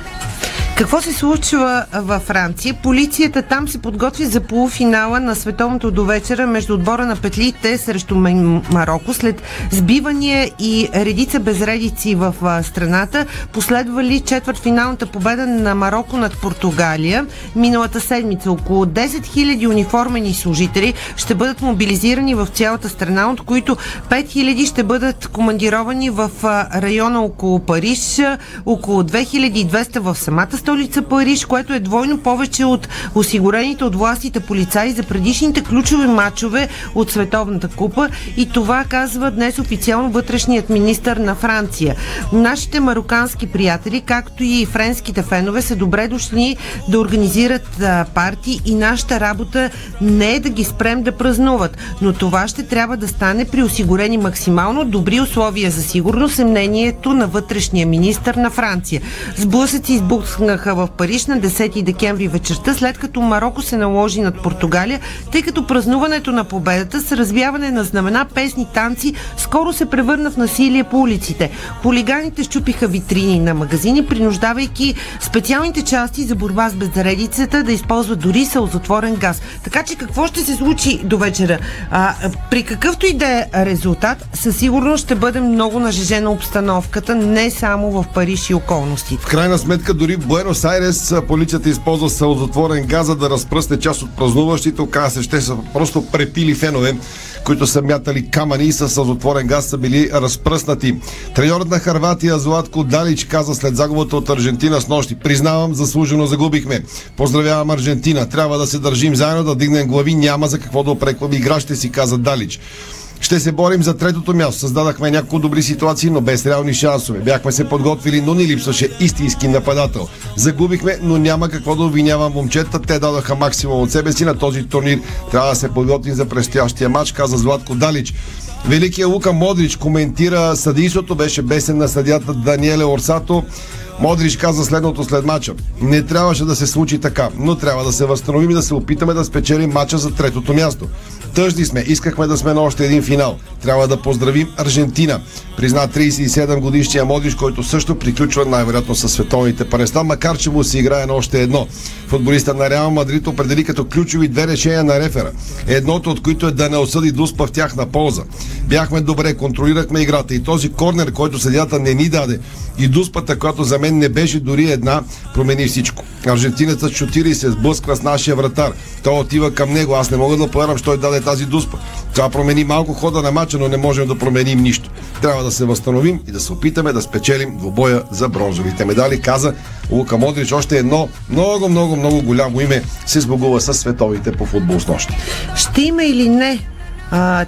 Какво се случва във Франция? Полицията там се подготви за полуфинала на световното довечера между отбора на петлите срещу Марокко след сбивания и редица безредици в страната. Последвали четвъртфиналната победа на Марокко над Португалия. Миналата седмица около 10 000 униформени служители ще бъдат мобилизирани в цялата страна, от които 5 000 ще бъдат командировани в района около Париж, около 2200 в самата столица Париж, което е двойно повече от осигурените от властите полицаи за предишните ключови матчове от Световната купа и това казва днес официално вътрешният министр на Франция. Нашите марокански приятели, както и френските фенове са добре дошли да организират парти и нашата работа не е да ги спрем да празнуват, но това ще трябва да стане при осигурени максимално добри условия за сигурност е мнението на вътрешния министр на Франция. Сблъсъци избухнаха в Париж на 10 декември вечерта, след като Марокко се наложи над Португалия, тъй като празнуването на победата с развяване на знамена, песни, танци скоро се превърна в насилие по улиците. Хулиганите щупиха витрини на магазини, принуждавайки специалните части за борба с безредицата да използват дори сълзотворен газ. Така че какво ще се случи до вечера? А, при какъвто и да е резултат, със сигурност ще бъде много нажежена обстановката, не само в Париж и околностите. В крайна сметка, дори в Буенос Айрес полицията използва сълзотворен газ, за да разпръсне част от празнуващите. Оказва се, ще са просто препили фенове, които са мятали камъни и с сълзотворен газ са били разпръснати. Треньорът на Харватия Златко Далич каза след загубата от Аржентина с нощи. Признавам, заслужено загубихме. Поздравявам Аржентина. Трябва да се държим заедно, да дигнем глави. Няма за какво да опрекваме играчите си, каза Далич. Ще се борим за третото място. Създадахме няколко добри ситуации, но без реални шансове. Бяхме се подготвили, но ни липсваше истински нападател. Загубихме, но няма какво да обвинявам момчета. Те дадаха максимум от себе си на този турнир. Трябва да се подготвим за предстоящия матч, каза Златко Далич. Великия Лука Модрич коментира съдийството, беше бесен на съдята Даниеле Орсато. Модрич каза следното след мача. Не трябваше да се случи така, но трябва да се възстановим и да се опитаме да спечелим мача за третото място. Тъжни сме, искахме да сме на още един финал. Трябва да поздравим Аржентина. Призна 37 годишния Модрич, който също приключва най-вероятно със световните пареста, макар че му се играе на още едно. Футболиста на Реал Мадрид определи като ключови две решения на рефера. Едното от които е да не осъди Дуспа в тяхна полза. Бяхме добре, контролирахме играта и този корнер, който съдята не ни даде и Дуспата, която за мен не беше дори една, промени всичко. Аржентинецът шутира и се сблъсква с нашия вратар. Той отива към него. Аз не мога да повярвам, що той даде тази Дуспа. Това промени малко хода на мача, но не можем да променим нищо. Трябва да се възстановим и да се опитаме да спечелим двобоя за бронзовите медали, каза Лука Модрич. Още едно много, много, много голямо име се сбогува с световите по футбол с нощ. Ще има или не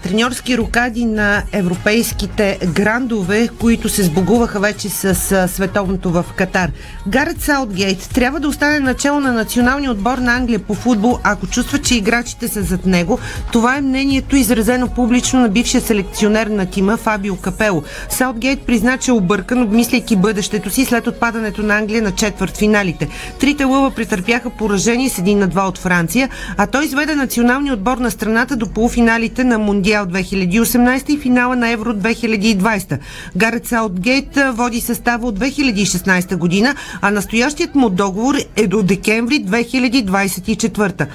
треньорски рокади на европейските грандове, които се сбогуваха вече с а, световното в Катар. Гарет Саутгейт трябва да остане начало на националния отбор на Англия по футбол, ако чувства, че играчите са зад него. Това е мнението изразено публично на бившия селекционер на тима Фабио Капело. Саутгейт призна, че е объркан, обмисляйки бъдещето си след отпадането на Англия на четвърт финалите. Трите лъва претърпяха поражение с един на два от Франция, а той изведе националния отбор на страната до полуфиналите на Мондиал 2018 и финала на Евро 2020. Гарет Саутгейт води състава от 2016 година, а настоящият му договор е до декември 2024.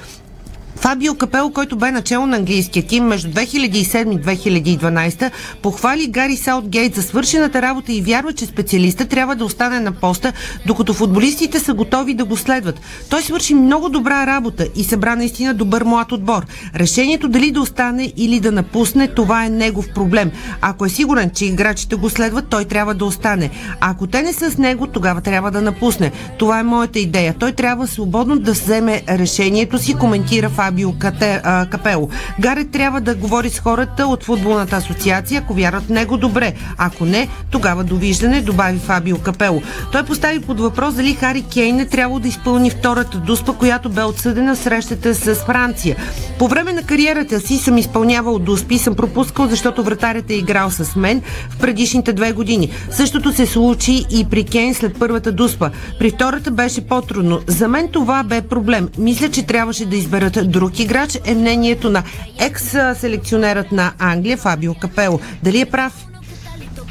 Фабио Капело, който бе начало на английския тим между 2007 и 2012, похвали Гари Саутгейт за свършената работа и вярва, че специалиста трябва да остане на поста, докато футболистите са готови да го следват. Той свърши много добра работа и събра наистина добър млад отбор. Решението дали да остане или да напусне, това е негов проблем. Ако е сигурен, че играчите го следват, той трябва да остане. Ако те не са с него, тогава трябва да напусне. Това е моята идея. Той трябва свободно да вземе решението си, коментира Фабио Кате, а, Капело. Гарет трябва да говори с хората от футболната асоциация, ако вярват в него добре. Ако не, тогава довиждане, добави Фабио Капело. Той постави под въпрос дали Хари Кейн не трябва да изпълни втората дуспа, която бе отсъдена в срещата с Франция. По време на кариерата си съм изпълнявал дуспи, съм пропускал, защото вратарят е играл с мен в предишните две години. Същото се случи и при Кейн след първата дуспа. При втората беше по-трудно. За мен това бе проблем. Мисля, че трябваше да изберат друг играч, е мнението на екс-селекционерът на Англия Фабио Капело. Дали е прав?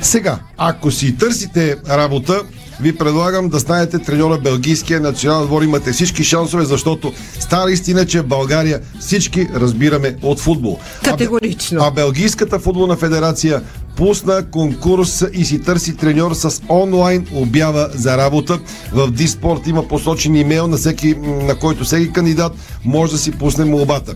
Сега, ако си търсите работа, ви предлагам да станете треньора Белгийския национален отбор. Имате всички шансове, защото стара истина, че в България всички разбираме от футбол. Категорично. А, а Белгийската футболна федерация пусна конкурс и си търси треньор с онлайн обява за работа. В Диспорт има посочен имейл, на, всеки, на който всеки кандидат може да си пусне молбата.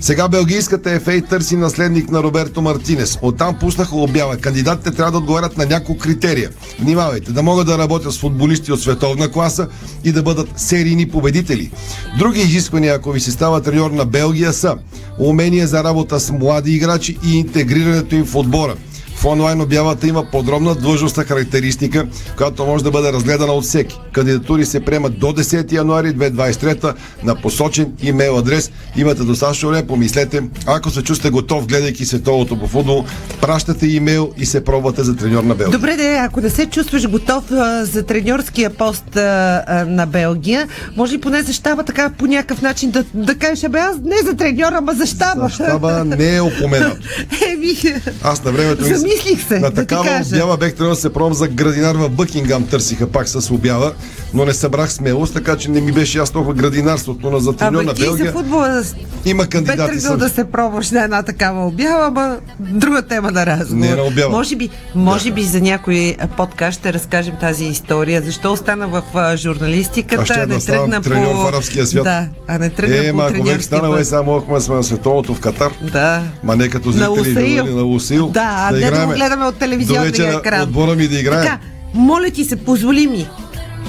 Сега белгийската ФА търси наследник на Роберто Мартинес. Оттам пуснаха обява. Кандидатите трябва да отговарят на няколко критерия. Внимавайте, да могат да работят с футболисти от световна класа и да бъдат серийни победители. Други изисквания, ако ви се става треньор на Белгия са умения за работа с млади играчи и интегрирането им в отбора. В онлайн обявата има подробна длъжностна характеристика, която може да бъде разгледана от всеки. Кандидатури се приемат до 10 януари 2023 на посочен имейл адрес. Имате достатъчно време, помислете. Ако се чувствате готов, гледайки световото по футбол, пращате имейл и се пробвате за треньор на Белгия. Добре, де, ако не се чувстваш готов а, за треньорския пост а, а, на Белгия, може ли поне за щаба така по някакъв начин да, да кажеш, абе аз не за треньора, ама за щаба. За щаба не е упоменат. Еми, Аз на времето ми замислих се, на да такава кажа. обява бех трябвало да се пробвам за градинар в Бъкингам. Търсиха пак с обява, но не събрах смелост, така че не ми беше ясно в градинарството, но за треньор Абе, на ти за Белгия футбола има бе кандидати. тръгнал Съм. да се пробваш на една такава обява, ама друга тема на разговор. Не е на обява. Може би, може би за някой а, подкаст ще разкажем тази история. Защо остана в а, журналистиката, ще а не да тръгна по... в арабския свят. Да, а не тръгна Е, по ма, ако треньорския станал, е само мохме сме на световното в Катар. Да. Ма не като На зрители, Усаил. да, на Усил. Да, а не да го гледаме от телевизионния екран. отбора ми да играе. Така, моля ти се, позволи ми.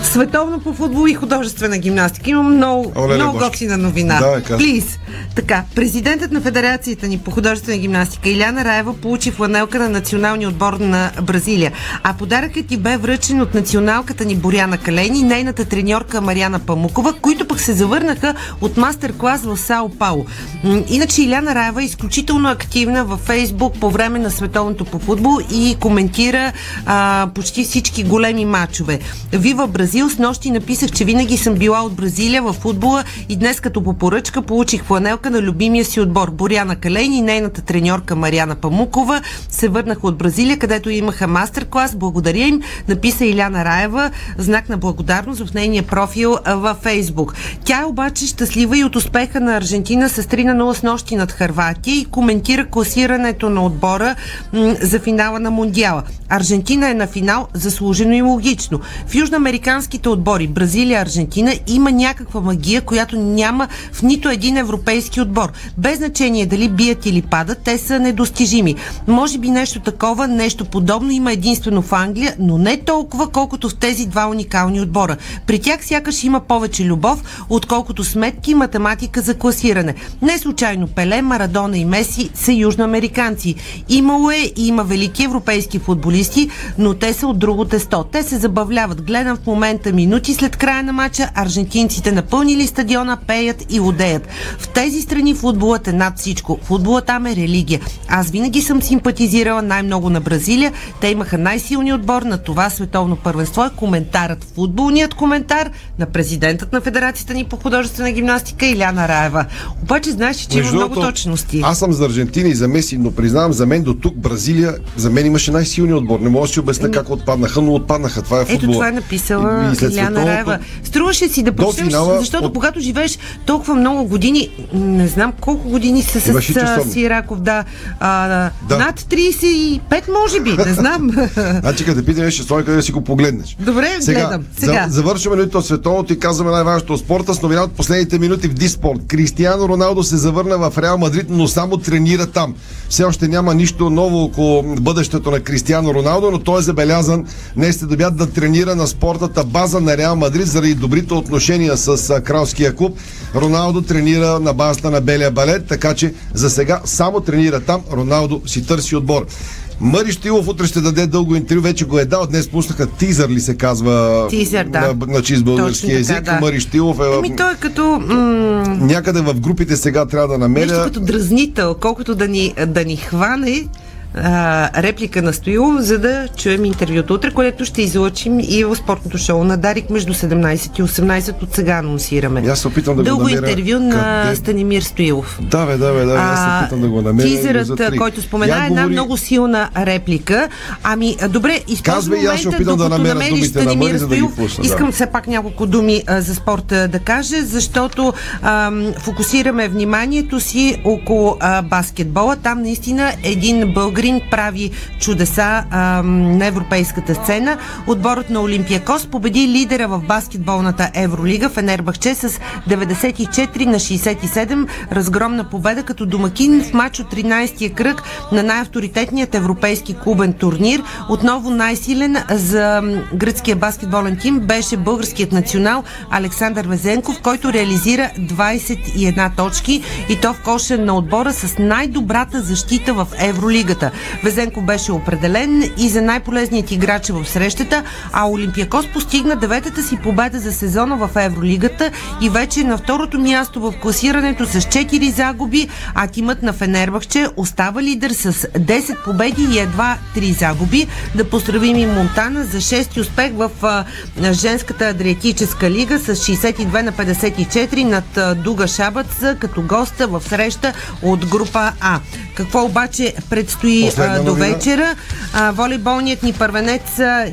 Световно по футбол и художествена гимнастика. Имам много, Оле, много готина новина. Давай. Плиз. Така, президентът на Федерацията ни по художествена гимнастика Иляна Раева получи фланелка на националния отбор на Бразилия. А подаръкът ти бе връчен от националката ни Боряна Калени и нейната треньорка Мариана Памукова, които пък се завърнаха от мастер-клас в Сао Пауло. М, Иначе Иляна Раева е изключително активна във Фейсбук по време на световното по футбол и коментира а, почти всички големи матчове. Вива Бразил, с нощи написах, че винаги съм била от Бразилия в футбола и днес като по поръчка получих фланелка на любимия си отбор. Боряна Калейни и нейната треньорка Мариана Памукова се върнаха от Бразилия, където имаха мастер-клас. Благодаря им, написа Иляна Раева, знак на благодарност в нейния профил във Фейсбук. Тя е обаче щастлива и от успеха на Аржентина с 3 на 0 с нощи над Харватия и коментира класирането на отбора за финала на Мондиала. Аржентина е на финал, заслужено и логично. В южноамериканските отбори Бразилия, Аржентина има някаква магия, която няма в нито един европейски отбор. Без значение дали бият или падат, те са недостижими. Може би нещо такова, нещо подобно има единствено в Англия, но не толкова, колкото в тези два уникални отбора. При тях сякаш има повече любов, отколкото сметки и математика за класиране. Не случайно Пеле, Марадона и Меси са южноамериканци. Имало е и има велики европейски футболисти, но те са от друго тесто. Те се забавляват. Гледам в момента минути след края на матча, аржентинците напълнили стадиона, пеят и лудеят. В тези страни футболът е над всичко. Футболът там е религия. Аз винаги съм симпатизирала най-много на Бразилия. Те имаха най-силния отбор на това световно първенство. Е коментарът, футболният коментар на президентът на Федерацията ни по художествена гимнастика Иляна Раева. Обаче знаеш, че има Между много другото, точности. Аз съм за Аржентина и за Меси, но признавам, за мен до тук Бразилия, за мен имаше най-силния отбор. Не мога да си обясня как отпаднаха, но отпаднаха. Това е футбол. Ето това е написала И- и след Иляна световното- Раева. Струваше си да До прочетеш, финала защото от- когато живееш толкова много години, не знам колко години са с часовник. Сираков, да, а, Да. над 35 може би, не знам. Значи, като питаме, ще стои къде да си го погледнеш. Добре, гледам. Сега. За, завършваме минуто от световното и казваме най-важното от спорта с новина от последните минути в Диспорт. Кристиано Роналдо се завърна в Реал Мадрид, но само тренира там. Все още няма нищо ново около бъдещето на Кристиано Роналдо, но той е забелязан днес след обяд да тренира на спортната база на Реал Мадрид заради добрите отношения с кралския клуб. Роналдо тренира на базата на Белия балет, така че за сега само тренира там. Роналдо си търси отбор. Мари Штилов утре ще даде дълго интервю, вече го е дал. Днес пуснаха тизър ли се казва Тизър, да. на, на чист български Точно така, език. да. Мари Штилов е Ами той е като... М- някъде в групите сега трябва да намеря. Нещо като дразнител, колкото да ни, да ни хване а, реплика на Стоилов, за да чуем интервюто утре, което ще излъчим и в спортното шоу на Дарик между 17 и 18 от сега анонсираме. Аз се опитам да го Дълго намеря. интервю на Къде? Станимир Стоилов. Да, бе, да, бе, да, аз се опитам да го намеря. го Тизерът, който спомена, Я е една говори- много силна реплика. Ами, добре, използвам Казвай момента, опитам да намеря намериш на Станимир Мари, за да Стоилов. пусна, да. Искам все пак няколко думи а, за спорта да кажа, защото ам, фокусираме вниманието си около а, баскетбола. Там наистина един българин прави чудеса ам, на европейската сцена. Отборът на Олимпиакос победи лидера в баскетболната Евролига Фенербахче с 94 на 67. Разгромна победа като домакин в матч от 13-я кръг на най-авторитетният европейски клубен турнир. Отново най-силен за гръцкия баскетболен тим беше българският национал Александър Везенков, който реализира 21 точки и то в коша на отбора с най-добрата защита в Евролигата. Везенков беше определен и за най-полезният играч в срещата, а Олимпиакос постигна деветата си победа за сезона в Евролигата и вече на второто място в класирането с 4 загуби, а тимът на Фенербахче остава лидер с 10 победи и едва 3 загуби. Да поздравим и Монтана за 6 успех в женската Адриатическа лига с 62 на 54 над Дуга Шабац като госта в среща от група А. Какво обаче предстои А, до вечера? А, волейболният ни първенец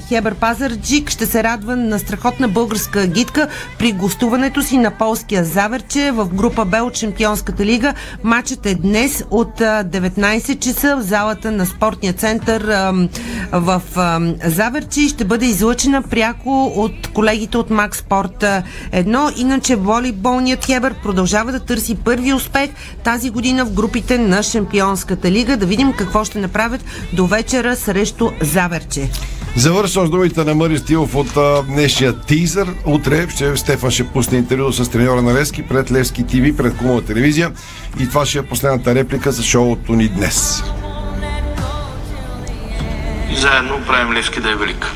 Хебър Пазарджик ще се радва на страхотна българска гидка при гостуването си на полския Заверче в група Б от Шампионската лига. Матчът е днес от а, 19 часа в залата на спортния център а, в а, Заверче и ще бъде излъчена пряко от колегите от Макс Спорт 1. Иначе волейболният Хебър продължава да търси първи успех тази година в групите на Шампионската лига. Да видим какво ще направят до вечера срещу Заверче. Завършвам с думите на Мари Стилов от а, днешния тизър. Утре ще, Стефан ще пусне интервю с треньора на Левски пред Левски ТВ, пред Кумова телевизия. И това ще е последната реплика за шоуто ни днес. И заедно правим Левски да е велик.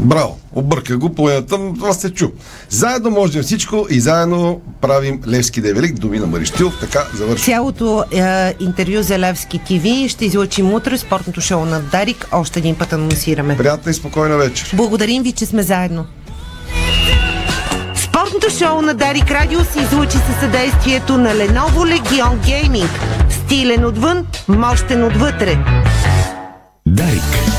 Браво! Обърка го половината, но това се чу. Заедно можем всичко и заедно правим Левски да е велик. Думи на Мари Стилов. Така завършва. Цялото е, интервю за Левски ТВ ще излъчим утре спортното шоу на Дарик. Още един път анонсираме. Приятна и спокойна вечер. Благодарим ви, че сме заедно. Спортното шоу на Дарик Радио се излучи със съдействието на Lenovo Legion Gaming. Стилен отвън, мощен отвътре. Дарик.